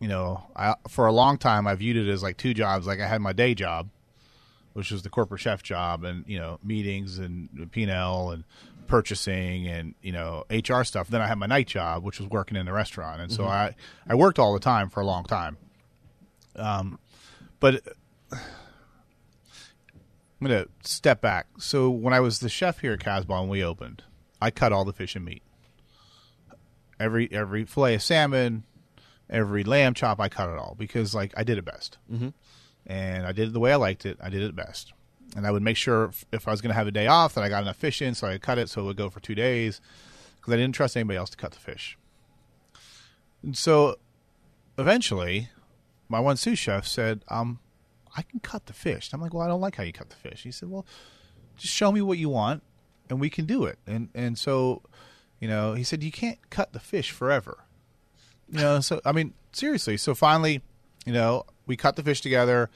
you know, I, for a long time I viewed it as like two jobs. Like I had my day job, which was the corporate chef job, and you know, meetings and P and L and purchasing and you know HR stuff. Then I had my night job, which was working in the restaurant, and so I I worked all the time for a long time. Um, but I'm going to step back. So when I was the chef here at Casbah and we opened, I cut all the fish and meat. Every every fillet of salmon, every lamb chop, I cut it all because like I did it best, mm-hmm. and I did it the way I liked it. I did it best, and I would make sure if, if I was going to have a day off that I got enough fish in, so I cut it so it would go for two days because I didn't trust anybody else to cut the fish. And so eventually, my one sous chef said, um, I can cut the fish. I'm like, well, I don't like how you cut the fish. He said, well, just show me what you want, and we can do it. And and so, you know, he said you can't cut the fish forever. You know, so I mean, seriously. So finally, you know, we cut the fish together.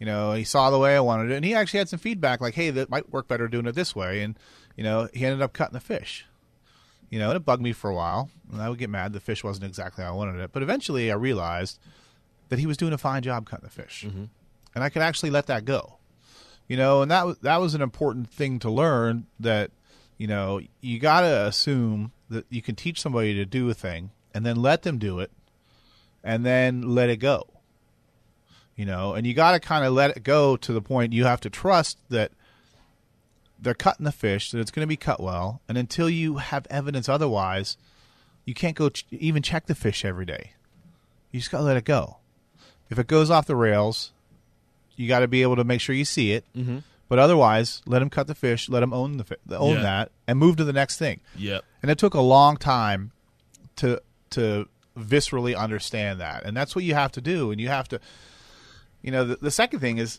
You know, he saw the way I wanted it, and he actually had some feedback like, hey, that might work better doing it this way. And you know, he ended up cutting the fish. You know, and it bugged me for a while, and I would get mad the fish wasn't exactly how I wanted it. But eventually, I realized that he was doing a fine job cutting the fish, mm-hmm. And I could actually let that go. You know, and that that was an important thing to learn. That you know, you got to assume that you can teach somebody to do a thing, and then let them do it, and then let it go. You know, and you got to kind of let it go to the point you have to trust that they're cutting the fish, that it's going to be cut well, and until you have evidence otherwise, you can't go ch- even check the fish every day. You just got to let it go. If it goes off the rails, you got to be able to make sure you see it. Mm-hmm. But otherwise, let him cut the fish, let him own the fi- own Yeah. that, and move to the next thing. Yep. And it took a long time to to viscerally understand that, and that's what you have to do. And you have to, you know, the, the second thing is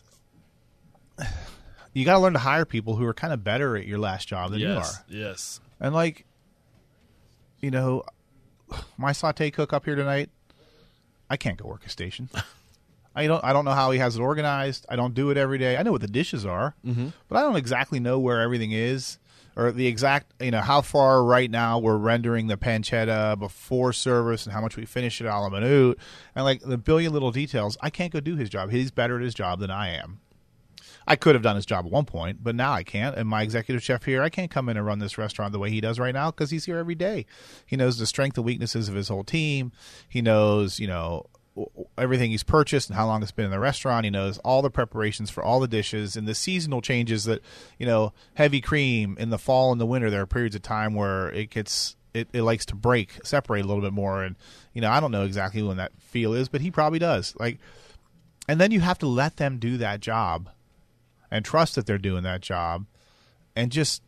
you got to learn to hire people who are kind of better at your last job than you are. Yes. And like, you know, my saute cook up here tonight, I can't go work a station. I don't. I don't know how he has it organized. I don't do it every day. I know what the dishes are, mm-hmm. but I don't exactly know where everything is or the exact. You know how far right now we're rendering the pancetta before service and how much we finish it a la minute and like the billion little details. I can't go do his job. He's better at his job than I am. I could have done his job at one point, but now I can't. And my executive chef here, I can't come in and run this restaurant the way he does right now because he's here every day. He knows the strength and weaknesses of his whole team. He knows, you know, everything he's purchased and how long it's been in the restaurant. He knows all the preparations for all the dishes and the seasonal changes that, you know, heavy cream in the fall and the winter. There are periods of time where it gets it, it likes to break, separate a little bit more. And, you know, I don't know exactly when that feel is, but he probably does. Like, and then you have to let them do that job and trust that they're doing that job and just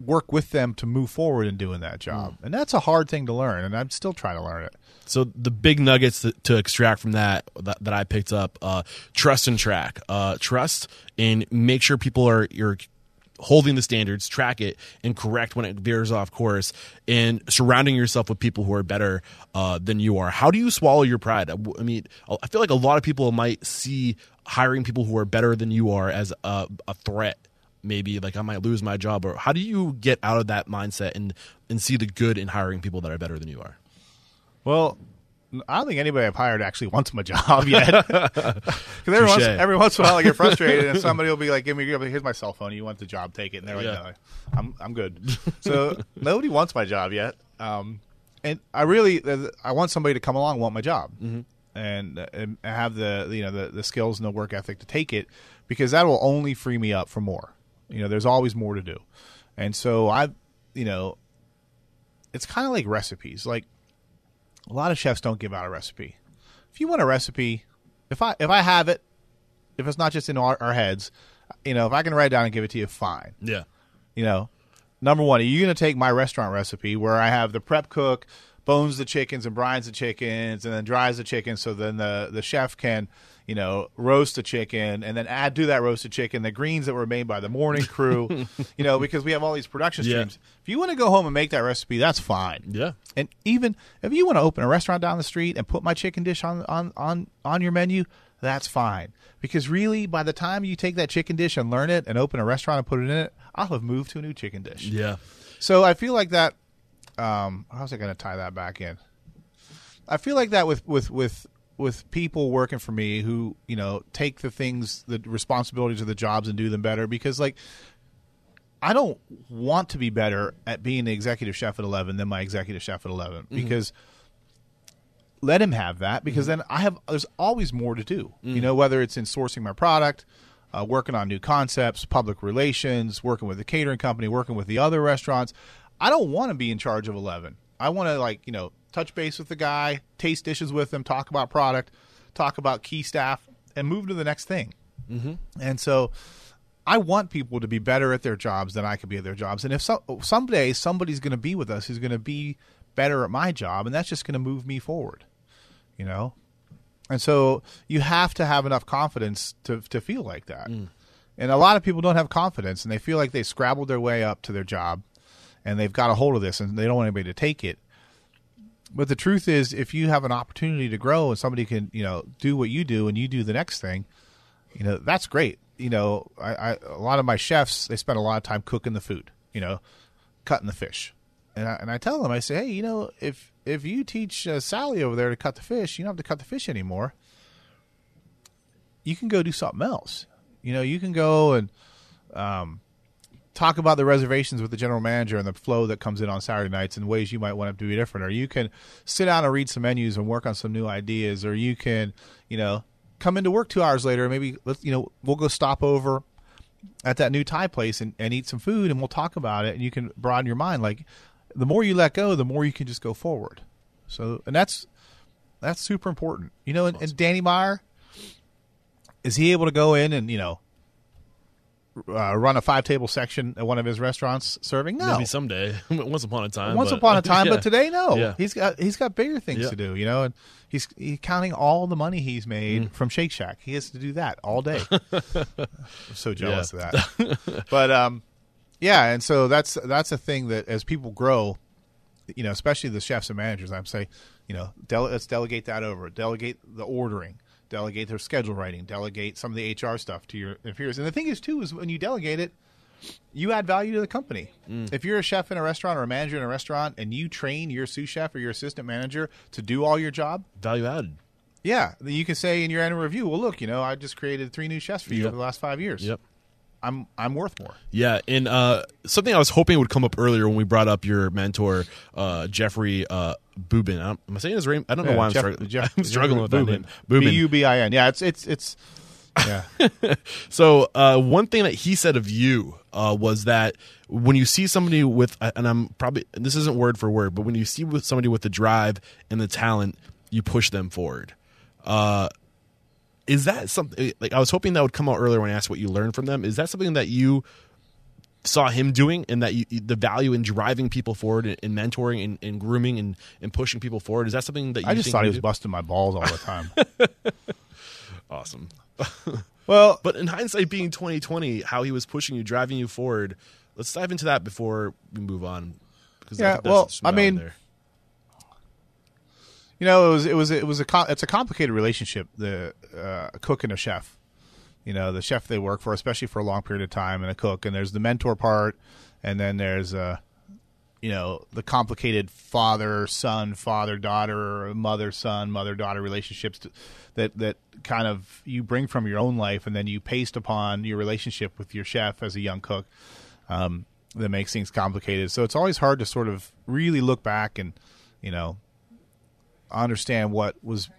work with them to move forward in doing that job. And that's a hard thing to learn, and I'm still trying to learn it. So the big nuggets to, to extract from that, that that I picked up: uh, trust and track. Uh, trust and make sure people are you're holding the standards, track it, and correct when it veers off course. And surrounding yourself with people who are better uh, than you are. How do you swallow your pride? I, I mean, I feel like a lot of people might see hiring people who are better than you are as a, a threat. Maybe like I might lose my job, or how do you get out of that mindset and and see the good in hiring people that are better than you are? Well, I don't think anybody I've hired actually wants my job yet. Because every once, every once in a while I get frustrated, and somebody will be like, "Give me, here's my cell phone. You want the job? Take it." And they're like, Yeah. "No, I'm, I'm good." so nobody wants my job yet. Um, and I really, I want somebody to come along and want my job. Mm-hmm. and, and have the you know the, the skills and the work ethic to take it because that will only free me up for more. You know, there's always more to do, and so I, you know, it's kind of like recipes. Like a lot of chefs don't give out a recipe. If you want a recipe, if I if I have it, if it's not just in our, our heads, you know, if I can write it down and give it to you, fine. Yeah. You know, number one, are you going to take my restaurant recipe where I have the prep cook bones the chickens and brines the chickens and then dries the chickens so then the the chef can you know roast the chicken and then add to that roasted chicken the greens that were made by the morning crew you know because we have all these production Yeah. streams if you want to go home and make that recipe that's fine Yeah. and even if you want to open a restaurant down the street and put my chicken dish on on on on your menu, that's fine. Because really, by the time you take that chicken dish and learn it and open a restaurant and put it in it, I'll have moved to a new chicken dish. Yeah. So I feel like that. Um, how's I going to tie that back in? I feel like that with with with with people working for me who you know take the things, the responsibilities of the jobs and do them better. Because like, I don't want to be better at being the executive chef at eleven than my executive chef at 11 mm-hmm. because let him have that because mm-hmm. then I have there's always more to do. You mm. know, whether it's in sourcing my product, uh, working on new concepts, public relations, working with the catering company, working with the other restaurants. I don't want to be in charge of eleven. I want to like you know touch base with the guy, taste dishes with him, talk about product, talk about key staff, and move to the next thing. Mm-hmm. And so. I want people to be better at their jobs than I could be at their jobs. And if so, someday somebody's going to be with us who's going to be better at my job, and that's just going to move me forward, you know. And so you have to have enough confidence to to feel like that. And a lot of people don't have confidence, and they feel like they scrabbled their way up to their job, and they've got a hold of this, and they don't want anybody to take it. But the truth is, if you have an opportunity to grow, and somebody can, you know, do what you do, and you do the next thing, you know that's great. You know I, I a lot of my chefs they spend a lot of time cooking the food you know cutting the fish. And I, and I tell them I say hey you know if if you teach uh, Sally over there to cut the fish you don't have to cut the fish anymore. You can go do something else. You know you can go and um, talk about the reservations with the general manager and the flow that comes in on Saturday nights and ways you might want to be different. Or you can sit down and read some menus and work on some new ideas. Or you can, you know, come into work two hours later. Maybe let's, you know, we'll go stop over at that new Thai place and, and eat some food and we'll talk about it. And you can broaden your mind. Like the more you let go, the more you can just go forward. So, and that's that's super important. You know, and, and Danny Meyer is he able to go in and you know uh, run a five table section at one of his restaurants serving? No, Maybe someday. Once upon a time. once but- upon a time, Yeah. but today, no. Yeah. He's got he's got bigger things Yeah. to do, you know, and he's he's counting all the money he's made Mm. from Shake Shack. He has to do that all day. I'm so jealous of that. but um, yeah, and so that's that's a thing that as people grow, you know, especially the chefs and managers, I'm say, you know, dele- let's delegate that over. Delegate the ordering. Delegate their schedule writing. Delegate some of the HR stuff to your inferiors. And the thing is, too, is when you delegate it, you add value to the company. Mm. If you're a chef in a restaurant or a manager in a restaurant and you train your sous chef or your assistant manager to do all your job, Value added. yeah, you can say in your annual review, well, look, you know, I just created three new chefs for you Yep. over the last five years. Yep. I'm I'm worth more. Yeah, and uh, something I was hoping would come up earlier when we brought up your mentor, uh, Jeffrey uh, Buben. I'm, am I saying his name? I don't know Yeah, why I'm, Jeff- struggling. Jeff- I'm struggling with that Buben. name. Buben. B U B I N. Yeah, it's it's it's. Yeah, So uh, one thing that he said of you uh, was that when you see somebody with, and I'm probably this isn't word for word, but when you see with somebody with the drive and the talent, you push them forward. Uh, is that something? Like I was hoping that would come out earlier when I asked what you learned from them. Is that something that you saw him doing, and that you, the value in driving people forward and, and mentoring and, and grooming and, and pushing people forward? Is that something that you I just think thought he was do? busting my balls all the time. awesome? well, But in hindsight, being 2020, how he was pushing you, driving you forward. Let's dive into that before we move on. Because Yeah, think there's well, I mean, there. You know, it was it was it was a it's a complicated relationship. The uh, cook and a chef. You know, the chef they work for, especially for a long period of time, and a cook, and there's the mentor part, and then there's uh, you know, the complicated father son, father daughter, mother son, mother daughter relationships to, that that kind of you bring from your own life, and then you paste upon your relationship with your chef as a young cook. Um, that makes things complicated. So it's always hard to sort of really look back and you know understand what was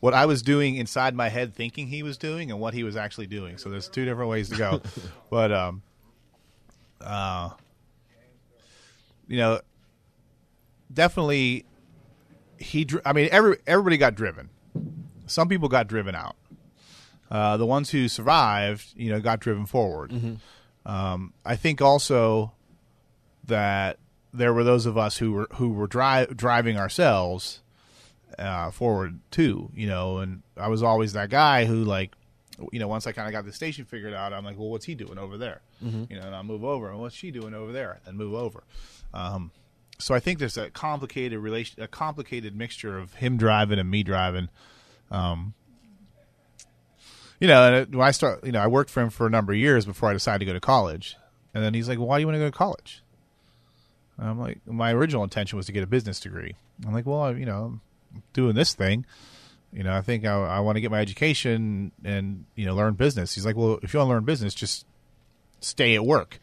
what I was doing inside my head, thinking he was doing, and what he was actually doing. So there's two different ways to go. but um, uh, you know, definitely he. Dr- I mean, every everybody got driven. Some people got driven out. Uh, the ones who survived, you know, got driven forward. Um, I think also that there were those of us who were who were dri- driving ourselves uh, forward too. You know, and I was always that guy who like, you know, once I kind of got the station figured out, I'm like, well, what's he doing over there? You know, and I'll move over, and what's she doing over there, and move over. Um, so I think there's a complicated relation, a complicated mixture of him driving and me driving. Um, you know, and when I start, you know, I worked for him for a number of years before I decided to go to college. And then he's like, well, "Why do you want to go to college?" I'm like, "My original intention was to get a business degree." I'm like, "Well, I, you know, I'm doing this thing. You know, I think I, I want to get my education and you know learn business." He's like, "Well, if you want to learn business, just stay at work.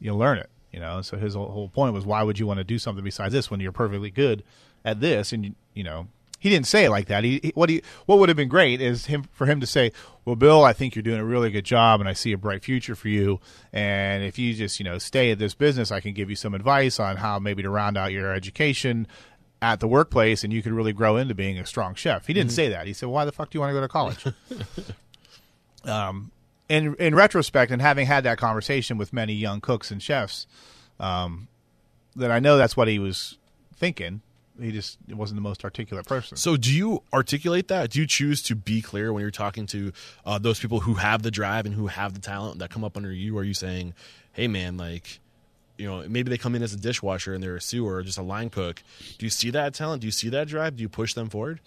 You'll learn it." You know, so his whole, whole point was, "Why would you want to do something besides this when you're perfectly good at this?" And you, you know, he didn't say it like that. He, he what he what would have been great is him for him to say, "Well, Bill, I think you're doing a really good job, and I see a bright future for you. And if you just you know stay at this business, I can give you some advice on how maybe to round out your education." At the workplace, and you could really grow into being a strong chef. He didn't say that. He said, "Why the fuck do you want to go to college?" um, in in retrospect, and having had that conversation with many young cooks and chefs, um, that I know that's what he was thinking. He just wasn't the most articulate person. So, do you articulate that? Do you choose to be clear when you're talking to uh, those people who have the drive and who have the talent that come up under you? Are you saying, "Hey, man, like, you know, maybe they come in as a dishwasher and they're a sewer or just a line cook"? Do you see that talent? Do you see that drive? Do you push them forward?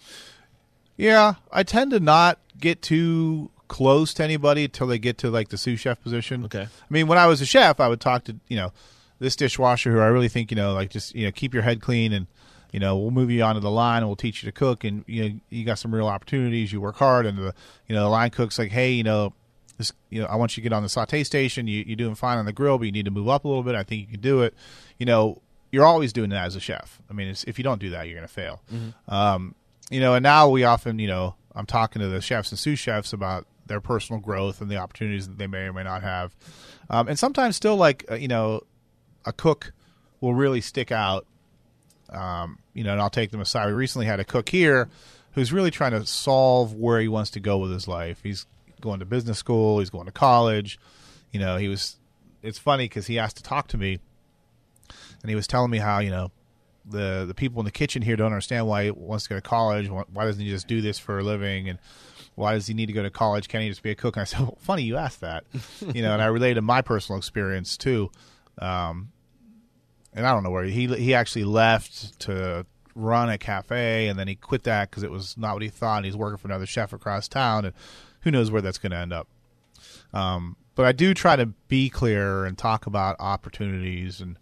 Yeah, I tend to not get too close to anybody until they get to like the sous chef position. Okay. I mean, when I was a chef, I would talk to you know this dishwasher who I really think you know like just you know keep your head clean and you know we'll move you onto the line and we'll teach you to cook and you know you got some real opportunities. You work hard and the you know the line cook's like hey you know. This, you know, I want you to get on the saute station. You, you're doing fine on the grill, but you need to move up a little bit. I think you can do it. You know, you're always doing that as a chef. I mean, it's, if you don't do that, you're going to fail. Um, you know, and now we often, you know, I'm talking to the chefs and sous chefs about their personal growth and the opportunities that they may or may not have. Um, and sometimes still like, uh, you know, a cook will really stick out. Um, you know, and I'll take them aside. We recently had a cook here who's really trying to solve where he wants to go with his life. He's going to business school, he's going to college. You know, he was, it's funny because he asked to talk to me and he was telling me how, you know, the the people in the kitchen here don't understand why he wants to go to college. Why doesn't he just do this for a living? And why does he need to go to college? Can't he just be a cook? And I said, well, funny you asked that. you know, and I related my personal experience too. Um, and I don't know where he he actually left to run a cafe, and then he quit that because it was not what he thought. And he's working for another chef across town, and who knows where that's going to end up. Um, but I do try to be clear and talk about opportunities and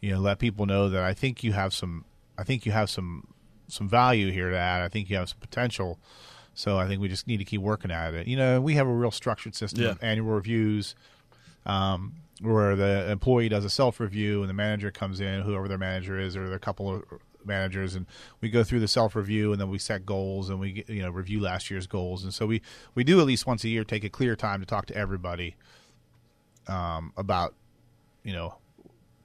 you know let people know that I think you have some I think you have some some value here to add. I think you have some potential. So I think we just need to keep working at it. You know, we have a real structured system Yeah. of annual reviews um, where the employee does a self review and the manager comes in, whoever their manager is, or a couple of managers, and we go through the self review and then we set goals and we you know review last year's goals. And so we we do at least once a year take a clear time to talk to everybody um, about you know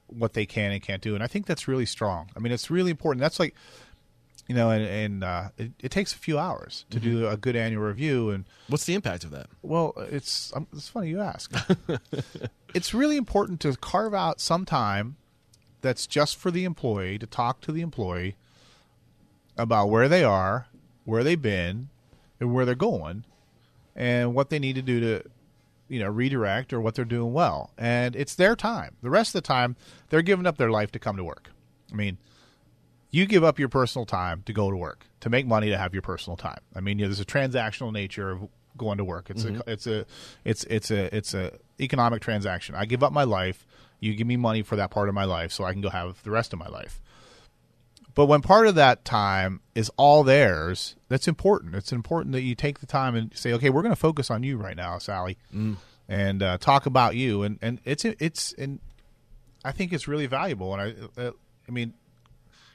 what they can and can't do. And I think that's really strong. I mean, it's really important. That's like you know, and, and uh, it, it takes a few hours to do a good annual review and What's the impact of that? well, it's um, it's funny you ask. it's really important to carve out some time that's just for the employee to talk to the employee about where they are, where they've been, and where they're going, and what they need to do to you know redirect or what they're doing well. And it's their time. The rest of the time, they're giving up their life to come to work. I mean, you give up your personal time to go to work to make money to have your personal time. I mean, you know, there's a transactional nature of going to work. It's a it's a it's it's a it's a economic transaction. I give up my life. You give me money for that part of my life, so I can go have the rest of my life. But when part of that time is all theirs, that's important. It's important that you take the time and say, okay, we're going to focus on you right now, Sally, and uh, talk about you. And and it's it's and I think it's really valuable. And I uh, I mean,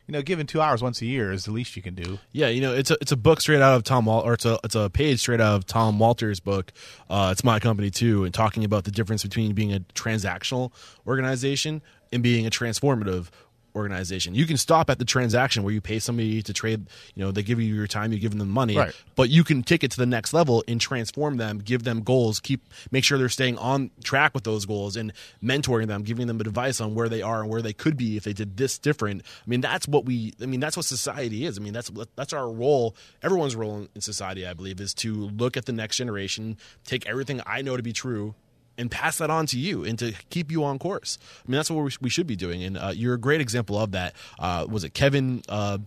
you know, given two hours once a year is the least you can do. Yeah, you know, it's a it's a book straight out of Tom Wal- or it's a it's a page straight out of Tom Walter's book. Uh, it's my company too, and talking about the difference between being a transactional organization and being a transformative organization. You can stop at the transaction where you pay somebody to trade, you know, they give you your time, you give them the money, Right. but you can take it to the next level and transform them, give them goals, keep make sure they're staying on track with those goals and mentoring them, giving them advice on where they are and where they could be if they did this different. I mean, that's what we I mean, that's what society is. I mean, that's that's our role. Everyone's role in society, I believe, is to look at the next generation, take everything I know to be true and pass that on to you and to keep you on course. I mean, that's what we, should be doing. And uh, you're a great example of that. Uh, was it Kevin uh,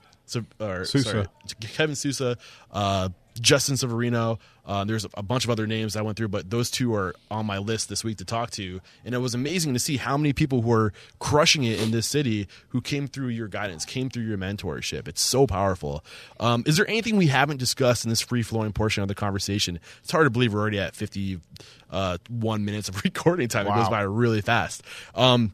or, Sousa. sorry, Kevin Sousa, uh, Justin Severino. Uh, there's a bunch of other names I went through, but those two are on my list this week to talk to. And it was amazing to see how many people who are crushing it in this city who came through your guidance, came through your mentorship. It's so powerful. Um, is there anything we haven't discussed in this free flowing portion of the conversation? It's hard to believe we're already at 51 minutes of recording time. It goes by really fast. Um,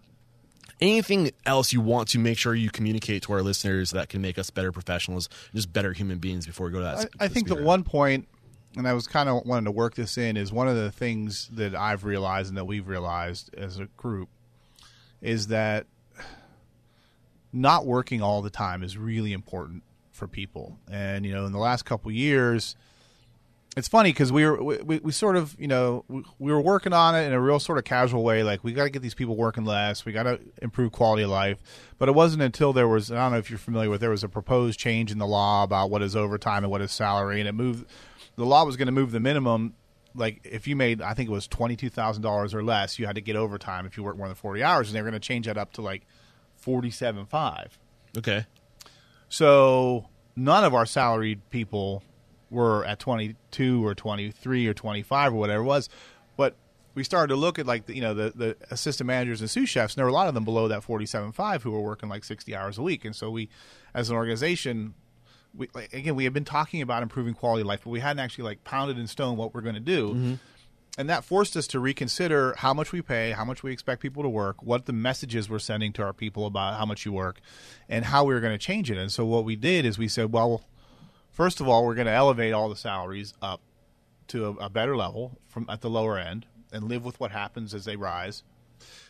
anything else you want to make sure you communicate to our listeners that can make us better professionals, just better human beings before we go to that? I, I think the one point, and I was kind of wanting to work this in, is one of the things that I've realized and that we've realized as a group is that not working all the time is really important for people. And you know, in the last couple years, it's funny because we were we, we, sort of you know we, we were working on it in a real sort of casual way like we got to get these people working less we got to improve quality of life but it wasn't until there was i don't know if you're familiar with there was a proposed change in the law about what is overtime and what is salary and it moved the law was going to move the minimum like if you made i think it was $22000 or less you had to get overtime if you worked more than 40 hours and they were going to change that up to like 47.5 Okay. so none of our salaried people were at 22 or 23 or 25 or whatever it was. But we started to look at like the, you know the, the assistant managers and sous chefs, and there were a lot of them below that 47.5 who were working like 60 hours a week. And so we, as an organization, we like, again we had been talking about improving quality of life, but we hadn't actually like pounded in stone what we're going to do. Mm-hmm. And that forced us to reconsider how much we pay, how much we expect people to work, what the messages we're sending to our people about how much you work, and how we were going to change it. And so what we did is we said, well, first of all, we're going to elevate all the salaries up to a, a better level from at the lower end and live with what happens as they rise.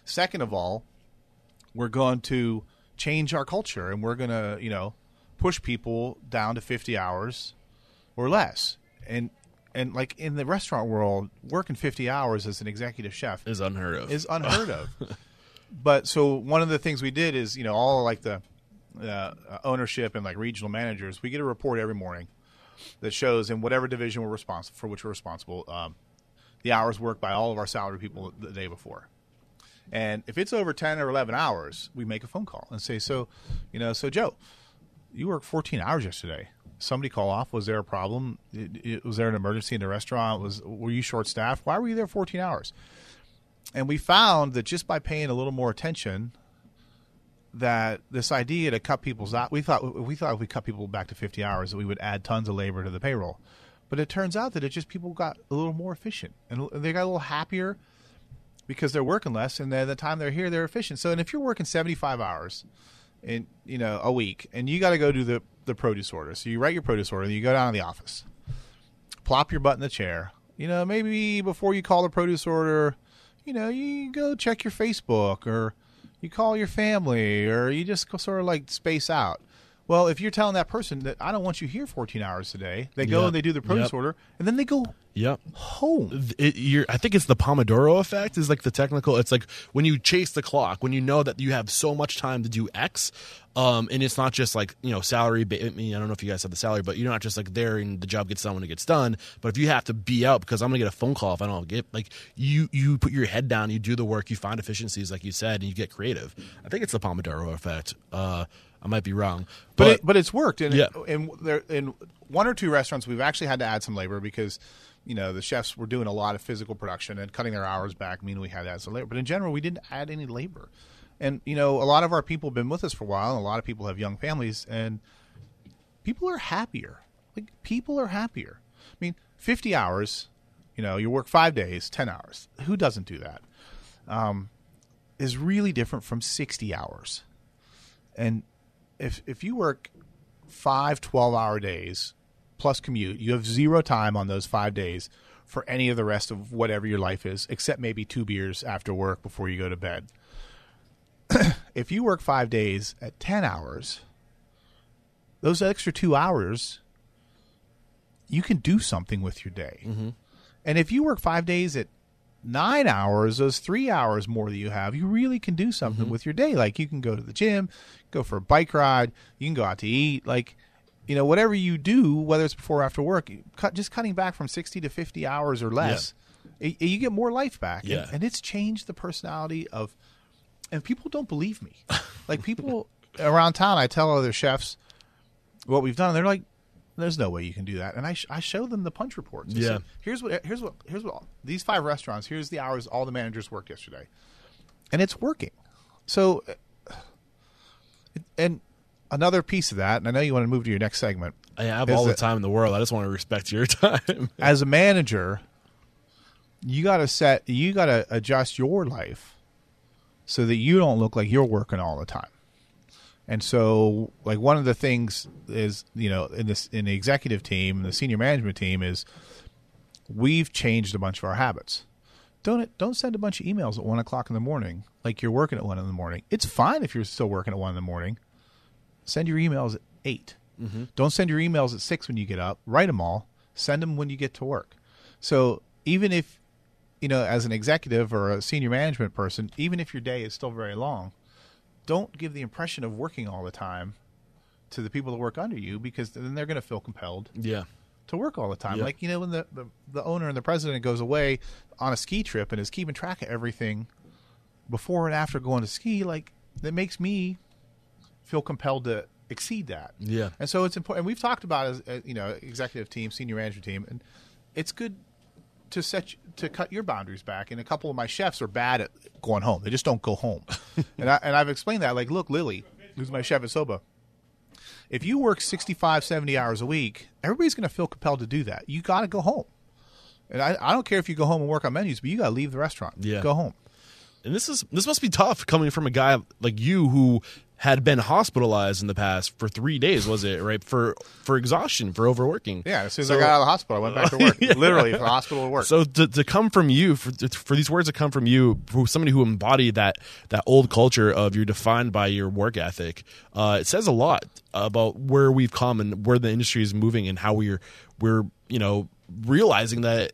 Second of all, we're going to change our culture and we're going to, you know, push people down to 50 hours or less. And and like in the restaurant world, working 50 hours as an executive chef Is unheard of. is unheard of. But so one of the things we did is, you know, all like the uh, ownership and like regional managers, we get a report every morning that shows in whatever division we're responsible for, which we're responsible, um, the hours worked by all of our salary people the day before. And if it's over 10 or 11 hours, we make a phone call and say, so, you know, so Joe, you worked 14 hours yesterday. Somebody call off. Was there a problem? Was there an emergency in the restaurant? Was were you short staffed? Why were you there 14 hours? And we found that just by paying a little more attention, that this idea to cut people's out, we thought we thought if we cut people back to 50 hours, that we would add tons of labor to the payroll. But it turns out that it just people got a little more efficient and they got a little happier because they're working less, and the time they're here, they're efficient. So, and if you're working 75 hours in you know a week, and you got to go do the the produce order, so you write your produce order, you go down to the office, plop your butt in the chair. You know, maybe before you call the produce order, you know, you go check your Facebook or you call your family or you just sort of like space out. Well, if you're telling that person that I don't want you here 14 hours today, they go Yep. and they do the produce Yep. order, and then they go Yep. home. It, I think it's the Pomodoro effect is like the technical. It's like when you chase the clock, when you know that you have so much time to do X, um, and it's not just like you know salary. I mean, I don't know if you guys have the salary, but you're not just like there and the job gets done when it gets done. But if you have to be out because I'm gonna get a phone call if I don't get like you, you put your head down, you do the work, you find efficiencies like you said, and you get creative. I think it's the Pomodoro effect. Uh, I might be wrong, but but, it, but it's worked. And Yeah. in there in one or two restaurants, we've actually had to add some labor because you know the chefs were doing a lot of physical production and cutting their hours back. Meaning we had to add some labor. But in general, we didn't add any labor. And you know, a lot of our people have been with us for a while, and a lot of people have young families, and people are happier. Like people are happier. I mean, fifty hours. You know, you work five days, ten hours. Who doesn't do that? Um, is really different from sixty hours and if if you work five 12 hour days plus commute, you have zero time on those five days for any of the rest of whatever your life is, except maybe two beers after work before you go to bed. if you work five days at 10 hours, those extra two hours, you can do something with your day. Mm-hmm. And if you work five days at nine hours, those three hours more that you have, you really can do something Mm-hmm. with your day. Like you can go to the gym, go for a bike ride, you can go out to eat. Like, you know, whatever you do, whether it's before or after work, cut, just cutting back from 60 to 50 hours or less, y- you get more life back. And- and it's changed the personality of and people don't believe me. Like people around town, I tell other chefs what we've done. And they're like, "There's no way you can do that." And I, sh- I show them the punch reports. I Yeah. here's what here's what here's what these five restaurants. Here's the hours all the managers worked yesterday, and it's working. So, uh, and another piece of that, and I know you want to move to your next segment. I have all the that time in the world. I just want to respect your time. As a manager, you got to set, you got to adjust your life so that you don't look like you're working all the time. And so, like one of the things is, you know, in this in the executive team, the senior management team is, we've changed a bunch of our habits. Don't don't send a bunch of emails at one o'clock in the morning like you're working at one in the morning. It's fine if you're still working at one in the morning. Send your emails at 8 mm-hmm. Don't send your emails at six when you get up. Write them all. Send them when you get to work. So even if you know, as an executive or a senior management person, even if your day is still very long, don't give the impression of working all the time to the people that work under you because then they're going to feel compelled yeah. to work all the time. Yeah. Like you know, when the, the the owner and the president goes away on a ski trip and is keeping track of everything before and after going to ski, like that makes me feel compelled to exceed that. Yeah. And so it's important. And we've talked about as uh, you know, executive team, senior management team, and it's good to set to cut your boundaries back. And a couple of my chefs are bad at going home; they just don't go home. and I, and I've explained that. Like, look, Lily, who's my chef at Soba. If you work 65, 70 hours a week, everybody's going to feel compelled to do that. You got to go home. And I, I don't care if you go home and work on menus, but you got to leave the restaurant. Yeah. Go home. And this is this must be tough coming from a guy like you who had been hospitalized in the past for three days, was it right for for exhaustion for overworking? Yeah, as soon as So- I got out of the hospital, I went back to work. Literally, from the hospital to work. So to, to come from you for for these words to come from you, for somebody who embodied that that old culture of you're defined by your work ethic, uh, it says a lot about where we've come and where the industry is moving and how we're we're you know realizing that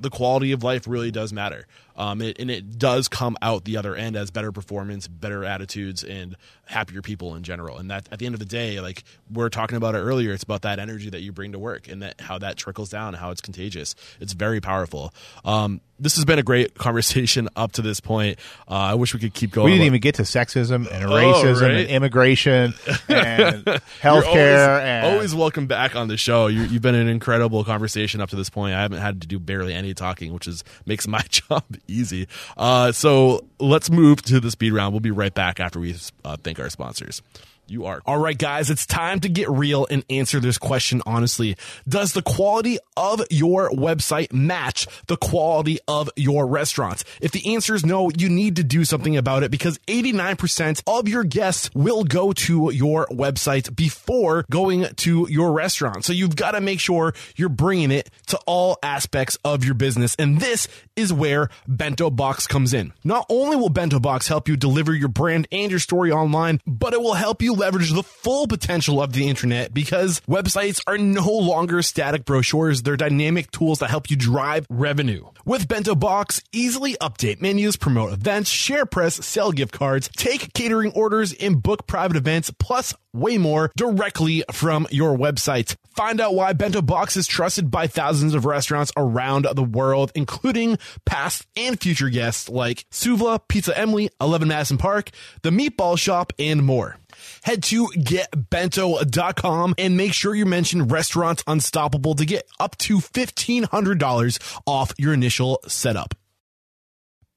the quality of life really does matter. Um, it, and it does come out the other end as better performance, better attitudes, and happier people in general. And that at the end of the day, like we are talking about it earlier, it's about that energy that you bring to work and that how that trickles down, how it's contagious. It's very powerful. Um, this has been a great conversation up to this point. Uh, I wish we could keep going. we didn't even get to sexism and Oh, racism right. and immigration and healthcare always, and always welcome back on the show. you you've been an incredible conversation up to this point. I haven't had to do barely any talking, which is makes my job easy. Uh, so let's move to the speed round. We'll be right back after we uh, thank our sponsors. You are. All right, guys, it's time to get real and answer this question honestly. Does the quality of your website match the quality of your restaurants? If the answer is no, you need to do something about it because 89% of your guests will go to your website before going to your restaurant. So you've got to make sure you're bringing it to all aspects of your business. And this is where Bento Box comes in. Not only will Bento Box help you deliver your brand and your story online, but it will help you leverage the full potential of the internet because websites are no longer static brochures. They're dynamic tools that help you drive revenue. With Bento Box, easily update menus, promote events, share press, sell gift cards, take catering orders, and book private events, plus way more directly from your website. Find out why Bento Box is trusted by thousands of restaurants around the world, including past and future guests like Suvla, Pizza Emily, 11 Madison Park, The Meatball Shop, and more. Head to getbento.com and make sure you mention Restaurants Unstoppable to get up to $1,500 off your initial setup.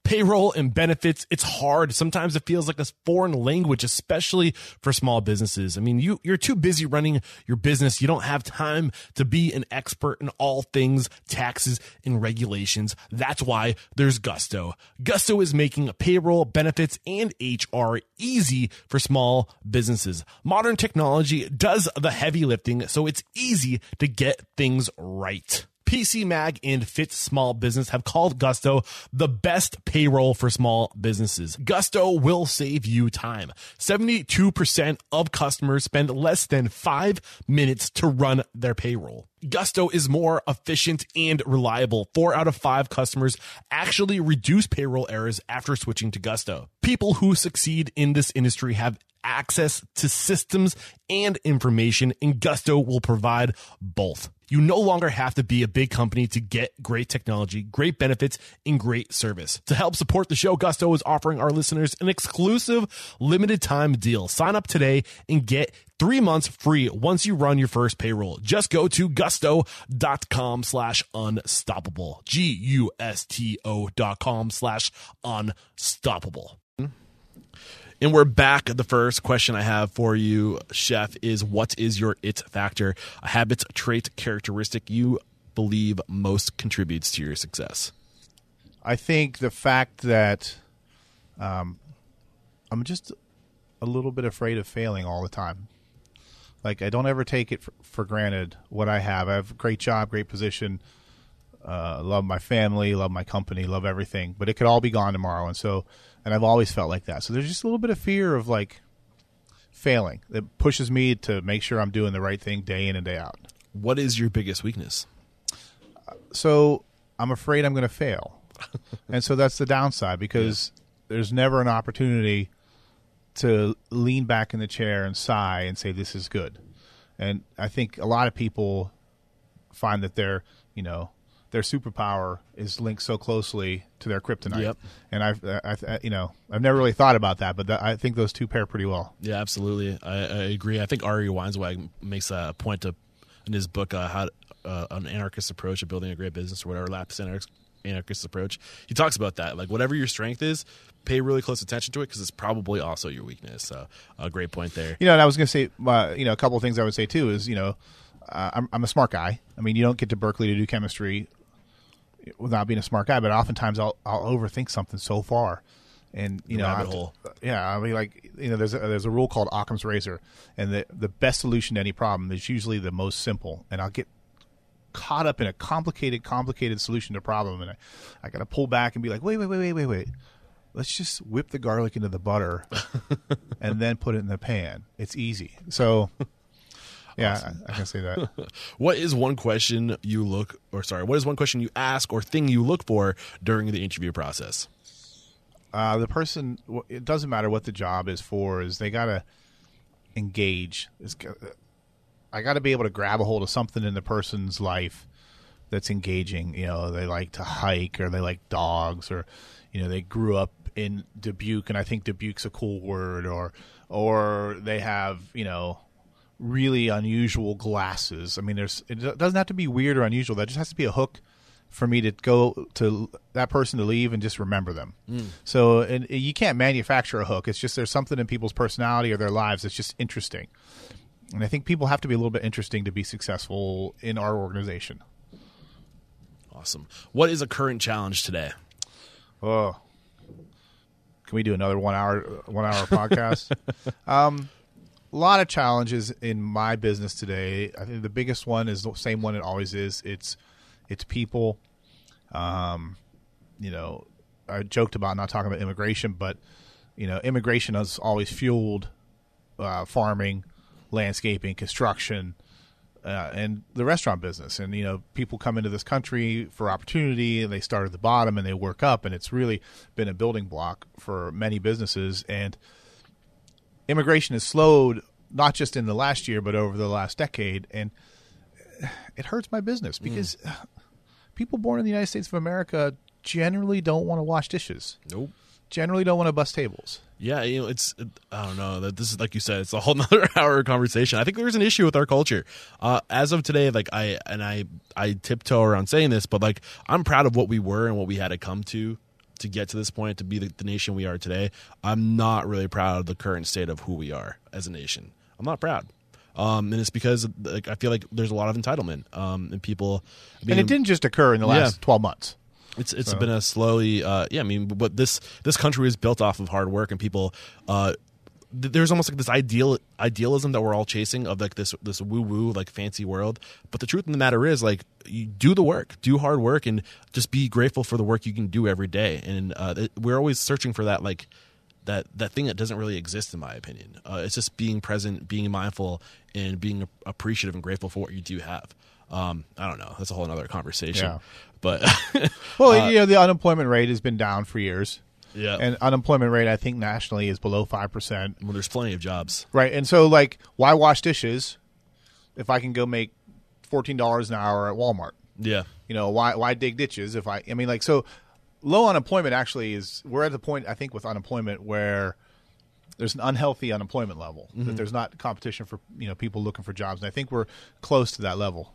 Payroll and benefits, it's hard. Sometimes it feels like a foreign language, especially for small businesses. I mean, you, you're too busy running your business. You don't have time to be an expert in all things taxes and regulations. That's why there's Gusto. Gusto is making payroll, benefits, and HR easy for small businesses. Modern technology does the heavy lifting, so it's easy to get things right. PC Mag and Fit Small Business have called Gusto the best payroll for small businesses. Gusto will save you time. 72% of customers spend less than five minutes to run their payroll. Gusto is more efficient and reliable. Four out of five customers actually reduce payroll errors after switching to Gusto. People who succeed in this industry have access to systems and information, and Gusto will provide both. You no longer have to be a big company to get great technology, great benefits, and great service. To help support the show, Gusto is offering our listeners an exclusive limited time deal. Sign up today and get three months free once you run your first payroll. Just go to gusto.com slash unstoppable. G-U-S-T-O dot com slash unstoppable. And we're back. The first question I have for you, Chef, is what is your it factor? A habit, trait, characteristic you believe most contributes to your success? I think the fact that um, I'm just a little bit afraid of failing all the time. Like I don't ever take it for, for granted what I have. I have a great job, great position. Uh, love my family, love my company, love everything, but it could all be gone tomorrow. And so, and I've always felt like that. So there's just a little bit of fear of like failing that pushes me to make sure I'm doing the right thing day in and day out. What is your biggest weakness? So I'm afraid I'm going to fail, and so that's the downside because there's never an opportunity to lean back in the chair and sigh and say this is good. And I think a lot of people find that they're, you know their superpower is linked so closely to their kryptonite. Yep. And I've I, I, you know I've never really thought about that, but that, I think those two pair pretty well. Yeah, absolutely. I, I agree. I think Ari Weinzweig makes a point to in his book uh, how uh, an anarchist approach of building a great business or whatever lapsed anarchist, anarchist approach. He talks about that. Like whatever your strength is, pay really close attention to it because it's probably also your weakness. So a great point there. You know, and I was going to say, uh, you know, a couple of things I would say too is, you know, uh, I'm, I'm a smart guy. I mean, you don't get to Berkeley to do chemistry without being a smart guy, but oftentimes I'll I'll overthink something so far, and you The know, to- yeah, I mean, like you know, there's a, there's a rule called Occam's razor, and the the best solution to any problem is usually the most simple, and I'll get caught up in a complicated, complicated solution to a problem, and I I got to pull back and be like, wait, wait, wait, wait, wait, wait. Let's just whip the garlic into the butter, and then put it in the pan. It's easy. So, yeah, I, I can say that. What is one question you look, or sorry, what is one question you ask or thing you look for during the interview process? uh, the person it doesn't matter what the job is for is they got to engage It's i got to be able to grab a hold of something in the person's life that's engaging you know they like to hike or they like dogs or you know they grew up in dubuque and i think dubuque's a cool word or or they have you know really unusual glasses i mean there's it doesn't have to be weird or unusual that just has to be a hook for me to go to that person to leave and just remember them. So and you can't manufacture a hook. It's just there's something in people's personality or their lives that's just interesting. And I think people have to be a little bit interesting to be successful in our organization. Awesome. What is a current challenge today? Oh, can we do another one hour one hour podcast? um, a lot of challenges in my business today. I think the biggest one is the same one it always is. It's it's people. Um, you know, I joked about not talking about immigration, but you know, immigration has always fueled uh, farming, landscaping, construction, uh, and the restaurant business. And you know, people come into this country for opportunity, and they start at the bottom and they work up, and it's really been a building block for many businesses. And immigration has slowed not just in the last year, but over the last decade, and it hurts my business because people born in the United States of America generally don't want to wash dishes. Nope. Generally, don't want to bust tables. Yeah, you know, it's I don't know that this is like you said, it's a whole nother hour conversation. I think there's an issue with our culture. Uh, as of today, like I and I I tiptoe around saying this, but like I'm proud of what we were and what we had to come to to get to this point to be the, the nation we are today. I'm not really proud of the current state of who we are as a nation. I'm not proud. Um, and it's because like, I feel like there's a lot of entitlement um, and people. I mean, and it didn't just occur in the last Yeah. 12 months. It's it's been a slowly uh, yeah. I mean, but this this country is built off of hard work and people. Uh, there's almost like this ideal idealism that we're all chasing of like this this woo woo like fancy world. But the truth of the matter is like you do the work, do hard work, and just be grateful for the work you can do every day. And uh, we're always searching for that like that that thing that doesn't really exist in my opinion. Uh, it's just being present, being mindful, and being appreciative and grateful for what you do have. Um, I don't know. That's a whole other conversation. Yeah. But Well, you know, the unemployment rate has been down for years. Yeah, And unemployment rate, I think, nationally is below 5%. well, there's plenty of jobs. Right. And so, like, why wash dishes if I can go make $14 an hour at Walmart? Yeah, You know, why why dig ditches if I I mean like so low unemployment actually is we're at the point I think with unemployment where there's an unhealthy unemployment level that mm-hmm. there's not competition for you know people looking for jobs and I think we're close to that level.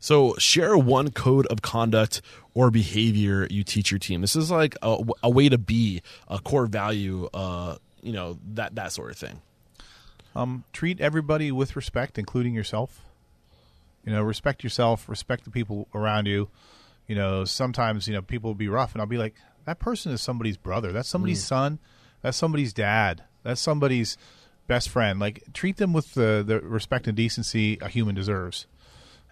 So share one code of conduct or behavior you teach your team. This is like a, a way to be a core value. Uh, you know that that sort of thing. Um, treat everybody with respect, including yourself. You know, respect yourself, respect the people around you. You know, sometimes you know people will be rough, and I'll be like, that person is somebody's brother. That's somebody's son. That's somebody's dad. That's somebody's best friend. Like, treat them with the the respect and decency a human deserves,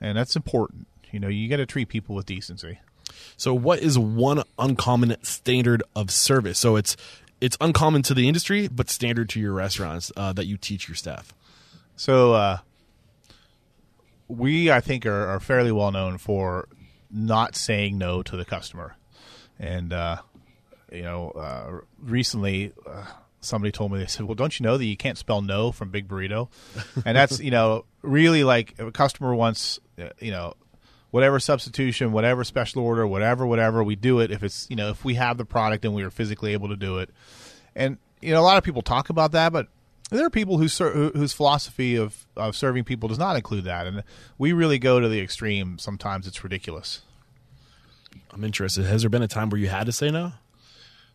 and that's important. You know, you got to treat people with decency. So what is one uncommon standard of service? So it's it's uncommon to the industry, but standard to your restaurants uh, that you teach your staff. So uh, we, I think, are, are fairly well known for not saying no to the customer. And uh, you know, uh, recently uh, somebody told me they said, "Well, don't you know that you can't spell no from Big Burrito?" and that's you know really like a customer wants uh, you know whatever substitution, whatever special order, whatever, whatever, we do it if it's you know if we have the product and we are physically able to do it. And you know, a lot of people talk about that, but there are people who ser- whose philosophy of, of serving people does not include that, and we really go to the extreme. Sometimes it's ridiculous. I'm interested. Has there been a time where you had to say no?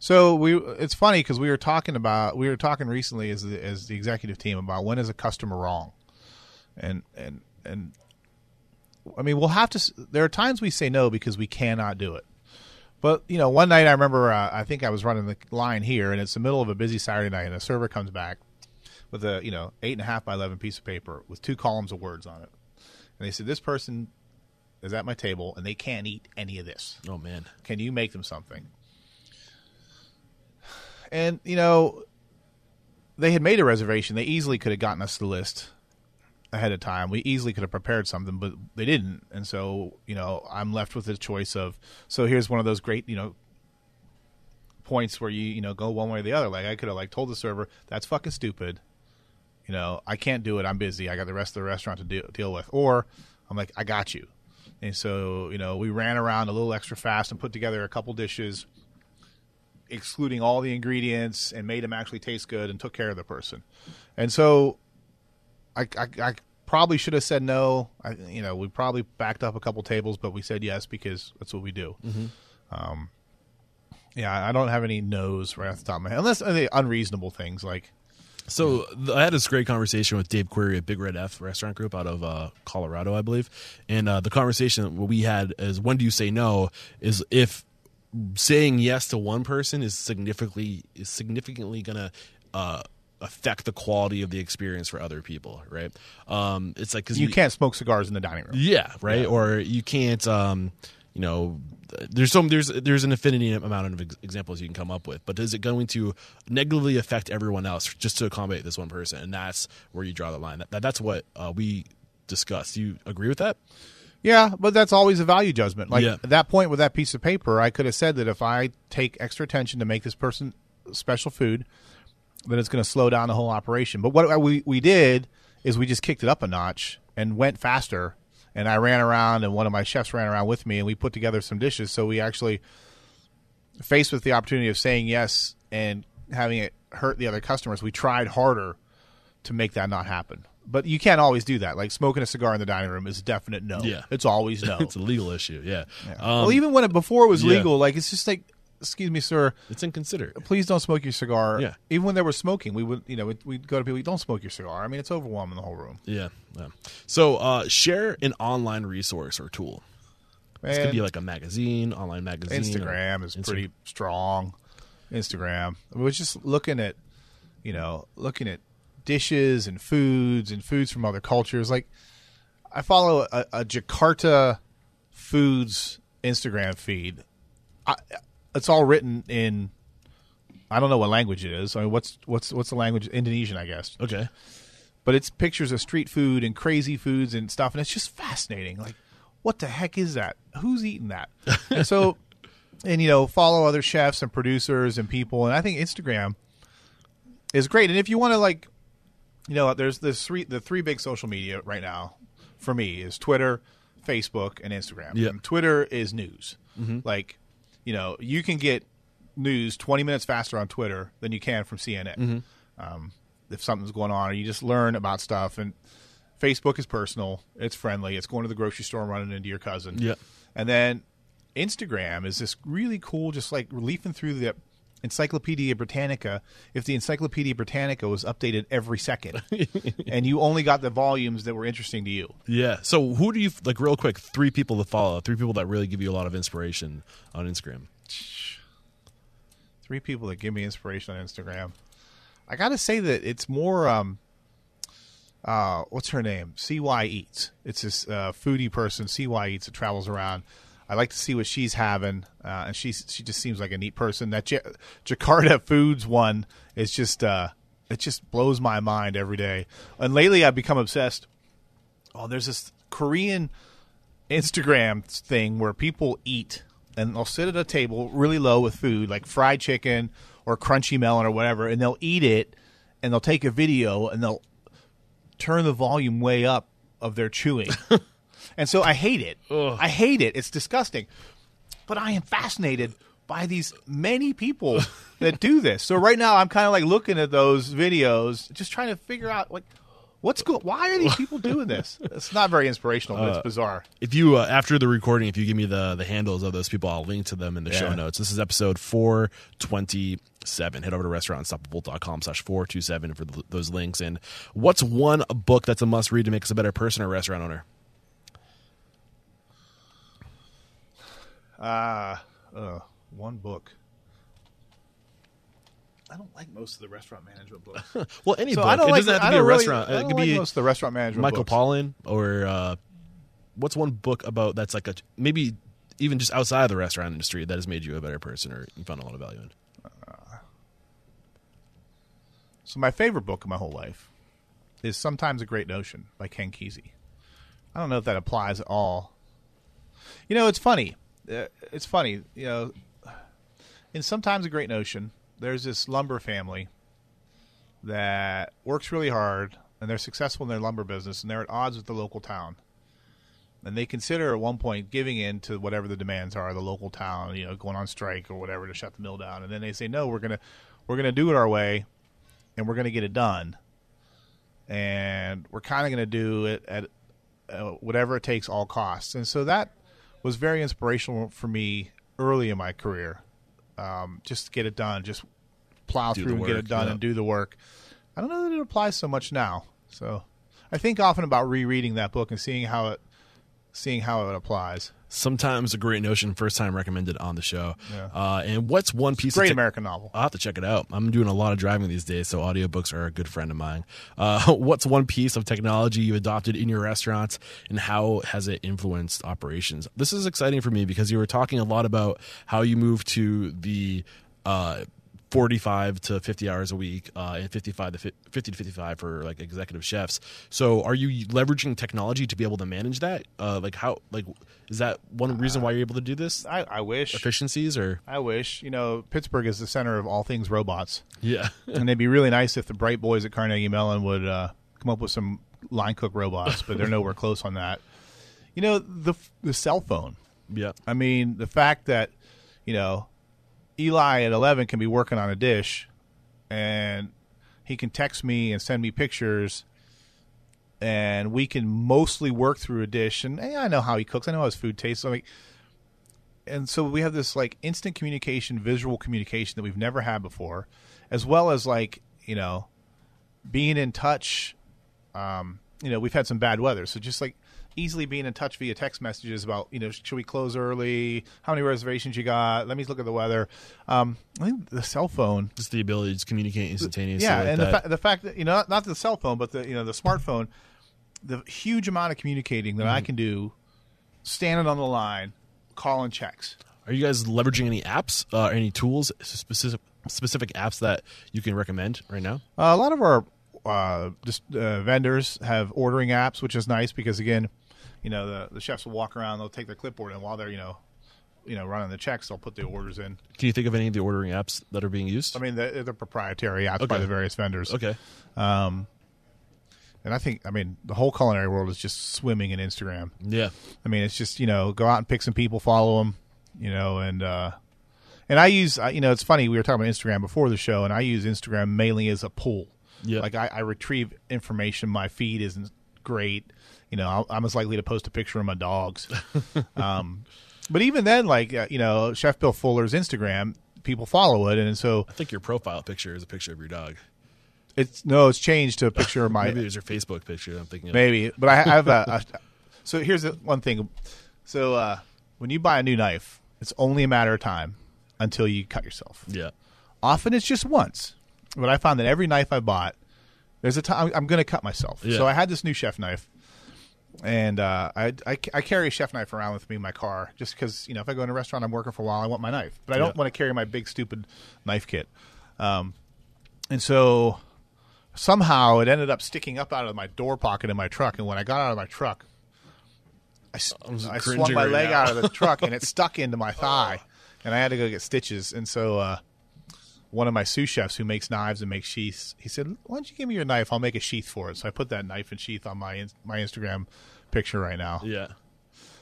So we, it's funny because we were talking about we were talking recently as the, as the executive team about when is a customer wrong, and and and I mean we'll have to. There are times we say no because we cannot do it. But you know, one night I remember uh, I think I was running the line here, and it's the middle of a busy Saturday night, and a server comes back with a you know eight and a half by eleven piece of paper with two columns of words on it, and they said this person is at my table and they can't eat any of this. Oh man, Can you make them something? And you know, they had made a reservation. They easily could have gotten us the list ahead of time. We easily could have prepared something, but they didn't. And so, you know, I'm left with the choice of so here's one of those great, you know, points where you, you know, go one way or the other. Like I could have like told the server, that's fucking stupid. You know, I can't do it. I'm busy. I got the rest of the restaurant to deal, deal with. Or I'm like, I got you. And so, you know, we ran around a little extra fast and put together a couple dishes, excluding all the ingredients, and made them actually taste good and took care of the person. And so, I, I, I probably should have said no. I, you know, we probably backed up a couple tables, but we said yes because that's what we do. Um, yeah, I don't have any no's right off the top of my head, unless uh, the unreasonable things like So I had this great conversation with Dave Query at Big Red F Restaurant Group out of uh, Colorado, I believe. And uh, the conversation we had is when do you say no? Is if saying yes to one person is significantly is significantly gonna uh, affect the quality of the experience for other people, right? Um, it's like because you can't smoke cigars in the dining room. yeah, right. Or you can't, um, you know, there's some there's there's an infinity amount of ex- examples you can come up with, but is it going to negatively affect everyone else just to accommodate this one person? And that's where you draw the line. That, that's what uh, we discussed. Do you agree with that? Yeah, but that's always a value judgment. Like Yeah. at that point with that piece of paper, I could have said that if I take extra attention to make this person special food, then it's going to slow down the whole operation. But what we we did is we just kicked it up a notch and went faster. And I ran around, and one of my chefs ran around with me, and we put together some dishes. So we actually, faced with the opportunity of saying yes and having it hurt the other customers, we tried harder to make that not happen. But you can't always do that. Like smoking a cigar in the dining room is a definite no. Yeah. it's always no. It's a legal issue. Yeah. Um, well, even when it before it was yeah. legal, like it's just like excuse me, sir. It's inconsiderate. Please don't smoke your cigar. Yeah. Even when they were smoking, we would, you know, we'd, we'd go to people. Don't smoke your cigar. I mean, it's overwhelming the whole room. Yeah. yeah. So uh, share an online resource or tool. This could be like a magazine, online magazine. Instagram is Insta- pretty strong. Instagram. I was just looking at, you know, looking at dishes and foods and foods from other cultures. Like, I follow a, a Jakarta foods Instagram feed. I, it's all written in. I don't know what language it is. I mean, what's what's what's the language? Indonesian, I guess. Okay. But it's pictures of street food and crazy foods and stuff, and it's just fascinating. Like, what the heck is that? Who's eating that? and so, and you know, follow other chefs and producers and people, and I think Instagram is great. And if you want to, like, you know, there's there's three the three big social media right now for me is Twitter, Facebook, and Instagram. Yeah. And Twitter is news. Like, you know, you can get news 20 minutes faster on Twitter than you can from CNN. Um, if something's going on, or you just learn about stuff. And Facebook is personal, it's friendly, it's going to the grocery store and running into your cousin. Yeah. And then Instagram is this really cool, just like leafing through the Encyclopedia Britannica. If the Encyclopedia Britannica was updated every second, and you only got the volumes that were interesting to you. Yeah. So who do you like? Real quick, three people to follow. Three people that really give you a lot of inspiration on Instagram. Three people that give me inspiration on Instagram. I got to say that it's more. Um, uh, what's her name? CY Eats. It's this uh, foodie person, CY Eats, that travels around. I like to see what she's having, uh, and she's she just seems like a neat person. That J- Jakarta Foods one is just uh, it just blows my mind every day. And lately, I've become obsessed. Oh, there's this Korean Instagram thing where people eat and they'll sit at a table really low with food like fried chicken or crunchy melon or whatever, and they'll eat it and they'll take a video and they'll turn the volume way up of their chewing. and so I hate it. I hate it. It's disgusting. But I am fascinated by these many people that do this. So right now I'm kind of like looking at those videos, just trying to figure out like what's go why are these people doing this? It's not very inspirational, but it's bizarre. If you uh, after the recording, if you give me the the handles of those people, I'll link to them in the show notes. This is episode four twenty seven. Head over to restaurantunstoppable.com slash four two seven for th- those links. And what's one book that's a must read to make us a better person or restaurant owner? Uh, uh, one book. I don't like most of the restaurant management books. Well, any So book. I don't it like doesn't have to be a really- restaurant. It could like be most of the restaurant management. Michael books. Pollan or uh, what's one book about that's like a maybe even just outside of the restaurant industry that has made you a better person or you found a lot of value in. So my favorite book of my whole life is Sometimes a Great Notion by Ken Kesey. I don't know if that applies at all. You know, it's funny. Uh, it's funny. You know, in Sometimes a Great Notion, there's this lumber family that works really hard and they're successful in their lumber business and they're at odds with the local town. And they consider at one point giving in to whatever the demands are the local town, you know, going on strike or whatever to shut the mill down. And then they say, no, we're gonna we're gonna do it our way, and we're gonna get it done. And we're kind of gonna do it at uh, whatever it takes, all costs. And so that was very inspirational for me early in my career. Um, just to get it done, just plow Do through and get it done yeah. and do the work. I don't know that it applies so much now. So I think often about rereading that book and seeing how it seeing how it applies. Sometimes a great notion, first time recommended on the show. Yeah. Uh, and what's one piece Great of tech- American novel. I'll have to check it out. I'm doing a lot of driving these days, so audiobooks are a good friend of mine. Uh, what's one piece of technology you adopted in your restaurants, and how has it influenced operations? This is exciting for me because you were talking a lot about how you moved to the uh, 45 to 50 hours a week uh, and 55 to fi- 50 to 55 for like executive chefs. So, are you leveraging technology to be able to manage that? Uh, like how? Like is that one reason why you're able to do this? I, I wish. Efficiencies or I wish. You know, Pittsburgh is the center of all things robots. yeah. and it'd be really nice if the bright boys at Carnegie Mellon would uh, come up with some line cook robots, but they're nowhere close on that. You know, the the cell phone. Yeah. I mean, the fact that you know Eli at eleven can be working on a dish, and he can text me and send me pictures, and we can mostly work through a dish. And hey, I know how he cooks. I know how his food tastes. So, like, and so we have this like instant communication, visual communication that we've never had before, as well as like you know being in touch. Um, you know, we've had some bad weather, so just like easily being in touch via text messages about you know should we close early? How many reservations you got? Let me look at the weather. Um, I think the cell phone Just the ability to communicate instantaneously. yeah, like and that. the, fa- the fact that you know not, not the cell phone, but the you know the smartphone, the huge amount of communicating that Mm-hmm. I can do, standing on the line, calling checks. Are you guys leveraging any apps, uh, any tools, specific specific apps that you can recommend right now? Uh, a lot of our uh, just uh, vendors have ordering apps, which is nice because again, you know the the chefs will walk around, they'll take their clipboard, and while they're you know, you know running the checks, they'll put the orders in. Can you think of any of the ordering apps that are being used? I mean, they're, they're proprietary apps by the various vendors. okay, um, And I think, I mean, the whole culinary world is just swimming in Instagram. yeah, I mean, it's just you know, go out and pick some people, follow them, you know, and uh, and I use, you know, it's funny we were talking about Instagram before the show, and I use Instagram mainly as a pool. Yeah. like I, I retrieve information. My feed isn't great, you know. I'm as likely to post a picture of my dogs. um, but even then, like uh, you know, Chef Bill Fuller's Instagram, people follow it, and so I think your profile picture is a picture of your dog. it's no, it's changed to a picture of my Maybe there's your Facebook picture. I'm thinking. Of. Maybe, but I, I have a, a. So here's the one thing. So uh, when you buy a new knife, it's only a matter of time until you cut yourself. Yeah, Often it's just once, but I found that every knife I bought, there's a time I'm going to cut myself. Yeah. So I had this new chef knife, and uh, I, I I carry a chef knife around with me in my car just because you know if I go in a restaurant I'm working for a while I want my knife, but I don't Yeah. want to carry my big stupid knife kit. Um, and so somehow it ended up sticking up out of my door pocket in my truck. And when I got out of my truck, I, just I swung my leg out of the truck and it stuck into my thigh, and I had to go get stitches. And so uh, one of my sous chefs who makes knives and makes sheaths, he said, "Why don't you give me your knife? I'll make a sheath for it." So I put that knife and sheath on my my Instagram picture right now. yeah,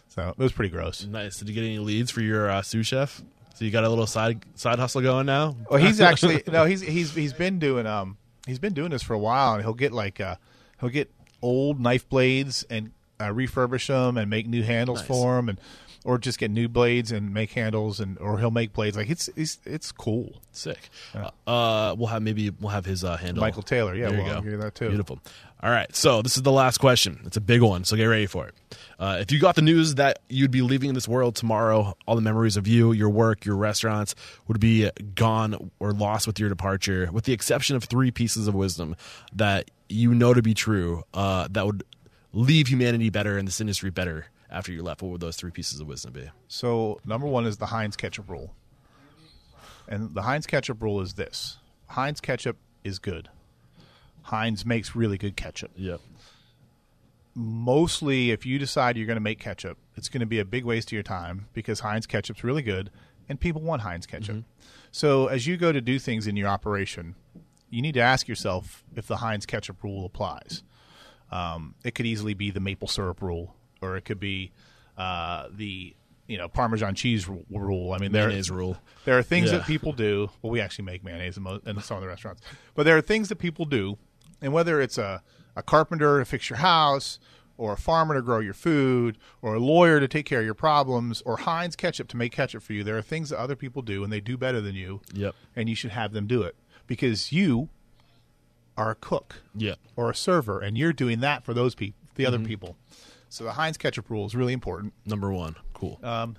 So it was pretty gross. nice. Did you get any leads for your uh, sous chef? So you got a little side side hustle going now. Well, he's actually no, he's he's he's been doing um he's been doing this for a while, and he'll get like uh he'll get old knife blades and uh, refurbish them and make new handles Nice. for them, and or just get new blades and make handles, and or he'll make blades like it's it's it's cool. Sick. Uh, we'll have maybe we'll have his uh, handle. Michael Taylor, yeah, There you well, go. You that too. Beautiful. All right, so this is the last question. It's a big one, so get ready for it. Uh, if you got the news that you'd be leaving this world tomorrow, all the memories of you, your work, your restaurants would be gone or lost with your departure, with the exception of three pieces of wisdom that you know to be true, uh, that would leave humanity better and this industry better after you left. What would those three pieces of wisdom be? So number one is the Heinz ketchup rule, and the Heinz ketchup rule is this: Heinz ketchup is good. Heinz makes really good ketchup. Yep. mostly if you decide you're going to make ketchup, it's going to be a big waste of your time because Heinz ketchup's really good and people want Heinz ketchup. So as you go to do things in your operation, you need to ask yourself if the Heinz ketchup rule applies. Um, it could easily be the maple syrup rule, or it could be uh, the you know Parmesan cheese ru- rule. I mean, there Mayonnaise rule. there are things Yeah. that people do. Well, we actually make mayonnaise in, mo- in some of the restaurants, but there are things that people do, and whether it's a, a carpenter to fix your house, or a farmer to grow your food, or a lawyer to take care of your problems, or Heinz ketchup to make ketchup for you, there are things that other people do, and they do better than you. Yep. And you should have them do it because you are a cook Yep. or a server, and you're doing that for those people, the Mm-hmm. other people. So the Heinz ketchup rule is really important. Number one. Cool. Um,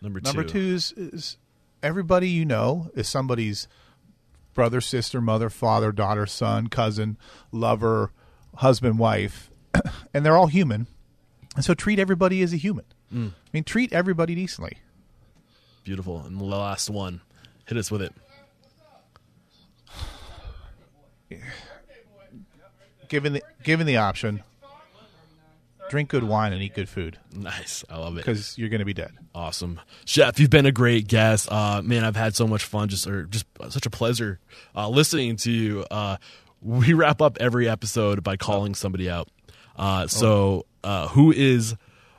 number two. Number two is, is everybody you know is somebody's brother, sister, mother, father, daughter, son, cousin, lover, husband, wife, and they're all human. And so treat everybody as a human. Mm. I mean, treat everybody decently. Beautiful. And the last one. Hit us with it. Given the given the option, drink good wine and eat good food Nice. I love it. because you're going to be dead. Awesome, Chef. You've been a great guest. Uh, man, I've had so much fun. Just or just such a pleasure uh, listening to you. Uh, we wrap up every episode by calling somebody out. Uh, so, uh, who is?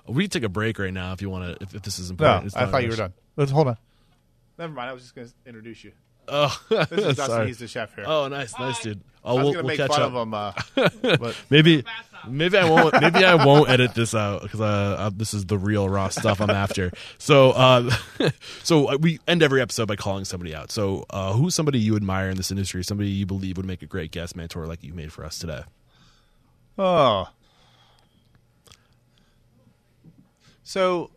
We take a break right now if you want to. If, if this is important. It's I thought you were done. Let's hold on. Never mind. I was just going to introduce you. Oh, This is Dustin. sorry. He's the chef here. Oh, nice, nice, dude. Oh, I was we'll, gonna we'll make catch fun up. of him, uh, but Maybe, maybe I won't. Maybe I won't edit this out because uh, uh, this is the real raw stuff I'm after. So, uh, so we end every episode by calling somebody out. So, uh, who's somebody you admire in this industry? Somebody you believe would make a great guest mentor, like you made for us today? oh, so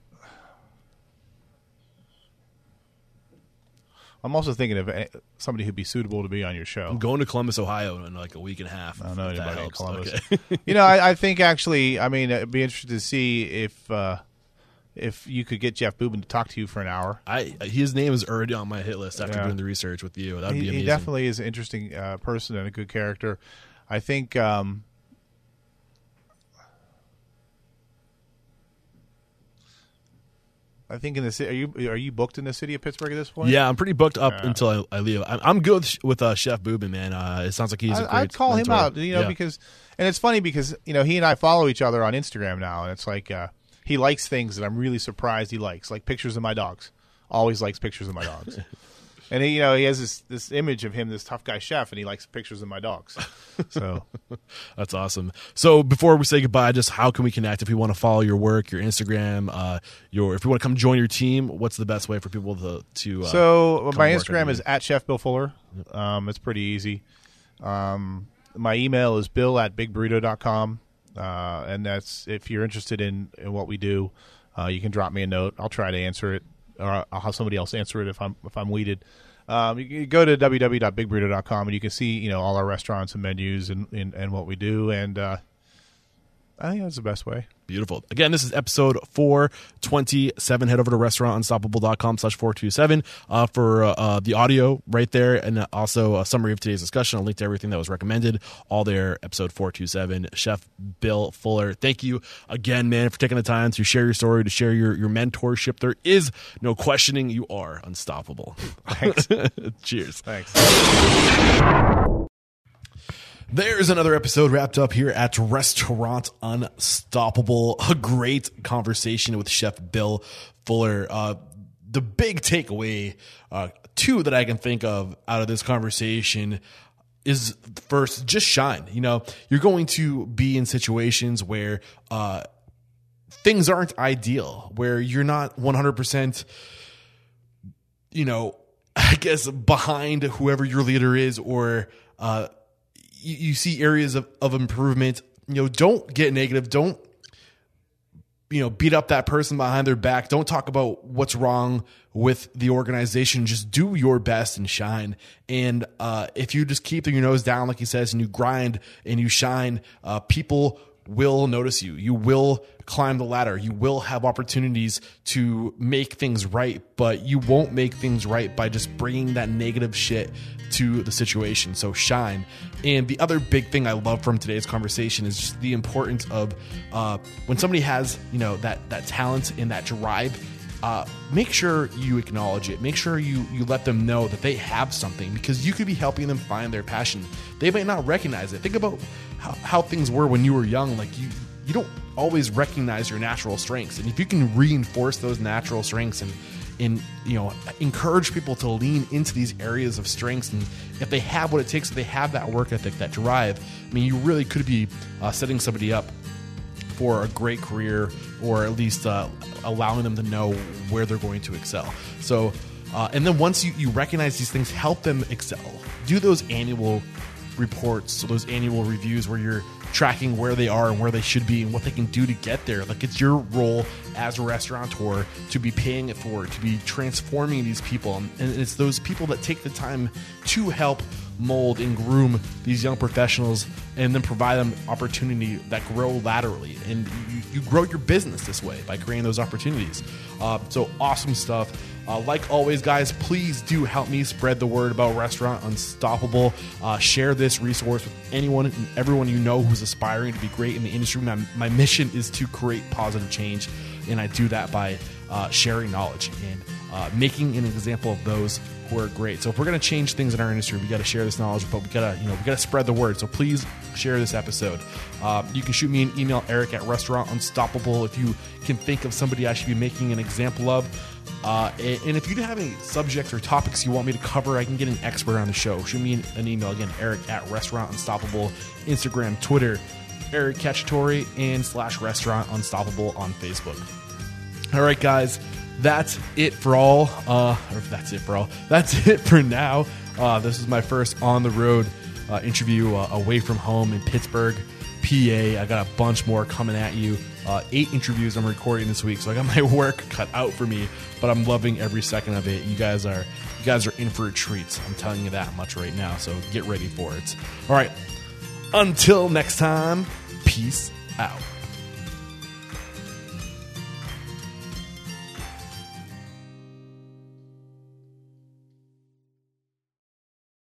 I'm also thinking of eh, somebody who'd be suitable to be on your show. I'm going to Columbus, Ohio, in like a week and a half. I don't know anybody in. Columbus. Okay. you know, I, I think actually, I mean, it'd be interesting to see if uh, if you could get Jeff Buben to talk to you for an hour. I his name is already on my hit list after Yeah. doing the research with you. That would be He, amazing. he definitely is an interesting uh, person and a good character. I think. Um, I think in the city, are you are you booked in the city of Pittsburgh at this point? Yeah, I'm pretty booked up Yeah. until I, I leave. I'm, I'm good with, with uh, Chef Buben, man. Uh, it sounds like he's a great I, I'd call him out, you know, Yeah. because and it's funny because you know he and I follow each other on Instagram now, and it's like uh, he likes things that I'm really surprised he likes, like pictures of my dogs. Always likes pictures of my dogs. And he, you know, he has this this image of him, this tough guy chef, and he likes pictures of my dogs. So That's awesome. So before we say goodbye, just how can we connect if we want to follow your work, your Instagram, uh, your if we want to come join your team? What's the best way for people to to? Uh, So my Instagram is at Chef Bill Fuller. Um, it's pretty easy. Um, my email is bill at bigburrito.com. Uh, and that's if you're interested in, in what we do, uh, you can drop me a note. I'll try to answer it, or I'll have somebody else answer it if I'm if I'm weeded. Um, you, go to www.bigburrito.com and you can see you know all our restaurants and menus and and, and what we do. And uh, I think that's the best way. Beautiful. Again, this is episode 427. Head over to restaurantunstoppable.com slash 427 uh, for uh, uh, the audio right there and also a summary of today's discussion. I'll link to everything that was recommended. All there, episode 427. Chef Bill Fuller, thank you again, man, for taking the time to share your story, to share your, your mentorship. There is no questioning you are unstoppable. Thanks. Cheers. Thanks. There's another episode wrapped up here at Restaurant Unstoppable. A great conversation with Chef Bill Fuller. Uh, the big takeaway, uh, two that I can think of out of this conversation is first, just shine. You know, you're going to be in situations where, uh, things aren't ideal, where you're not 100%, you know, I guess behind whoever your leader is or, uh, you, you see areas of, of improvement, you know, don't get negative. Don't, you know, beat up that person behind their back. Don't talk about what's wrong with the organization. Just do your best and shine. And uh, if you just keep your nose down, like he says, and you grind and you shine, uh, people will notice you. You will climb the ladder. You will have opportunities to make things right, but you won't make things right by just bringing that negative shit to the situation. So shine. And the other big thing I love from today's conversation is just the importance of uh, when somebody has you know that that talent and that drive. Uh, make sure you acknowledge it. Make sure you you let them know that they have something because you could be helping them find their passion. They might not recognize it. Think about how, how things were when you were young. Like you you don't always recognize your natural strengths, and if you can reinforce those natural strengths and and you know encourage people to lean into these areas of strengths and if they have what it takes if they have that work ethic that drive i mean you really could be uh, setting somebody up for a great career or at least uh, allowing them to know where they're going to excel. So uh, and then once you, you recognize these things help them excel. Do those annual reports so those annual reviews where you're tracking where they are and where they should be and what they can do to get there. Like it's your role as a restaurateur to be paying it forward to be transforming these people. And it's those people that take the time to help mold and groom these young professionals and then provide them opportunity that grow laterally and you, you grow your business this way by creating those opportunities uh, so awesome stuff uh, like always, guys, please do help me spread the word about Restaurant Unstoppable. Uh, share this resource with anyone and everyone you know who's aspiring to be great in the industry. My, my mission is to create positive change, and I do that by uh, sharing knowledge and uh, making an example of those who are great. So if we're going to change things in our industry, we got to share this knowledge, but we got to, you know, we got to spread the word. So please share this episode. Uh, you can shoot me an email, Eric at Restaurant Unstoppable, if you can think of somebody I should be making an example of. Uh, and if you have any subjects or topics you want me to cover, I can get an expert on the show. Shoot me an, an email again, Eric at Restaurant Unstoppable, Instagram, Twitter, Eric Cacciatore, and slash Restaurant Unstoppable on Facebook. All right, guys, that's it for all. Uh, or that's it for all. That's it for now. Uh, this is my first on the road uh, interview uh, away from home in Pittsburgh, PA. I got a bunch more coming at you. Uh, eight interviews I'm recording this week, so I got my work cut out for me. But I'm loving every second of it. You guys are you guys are in for a treat. I'm telling you that much right now. So get ready for it. All right. Until next time, peace out.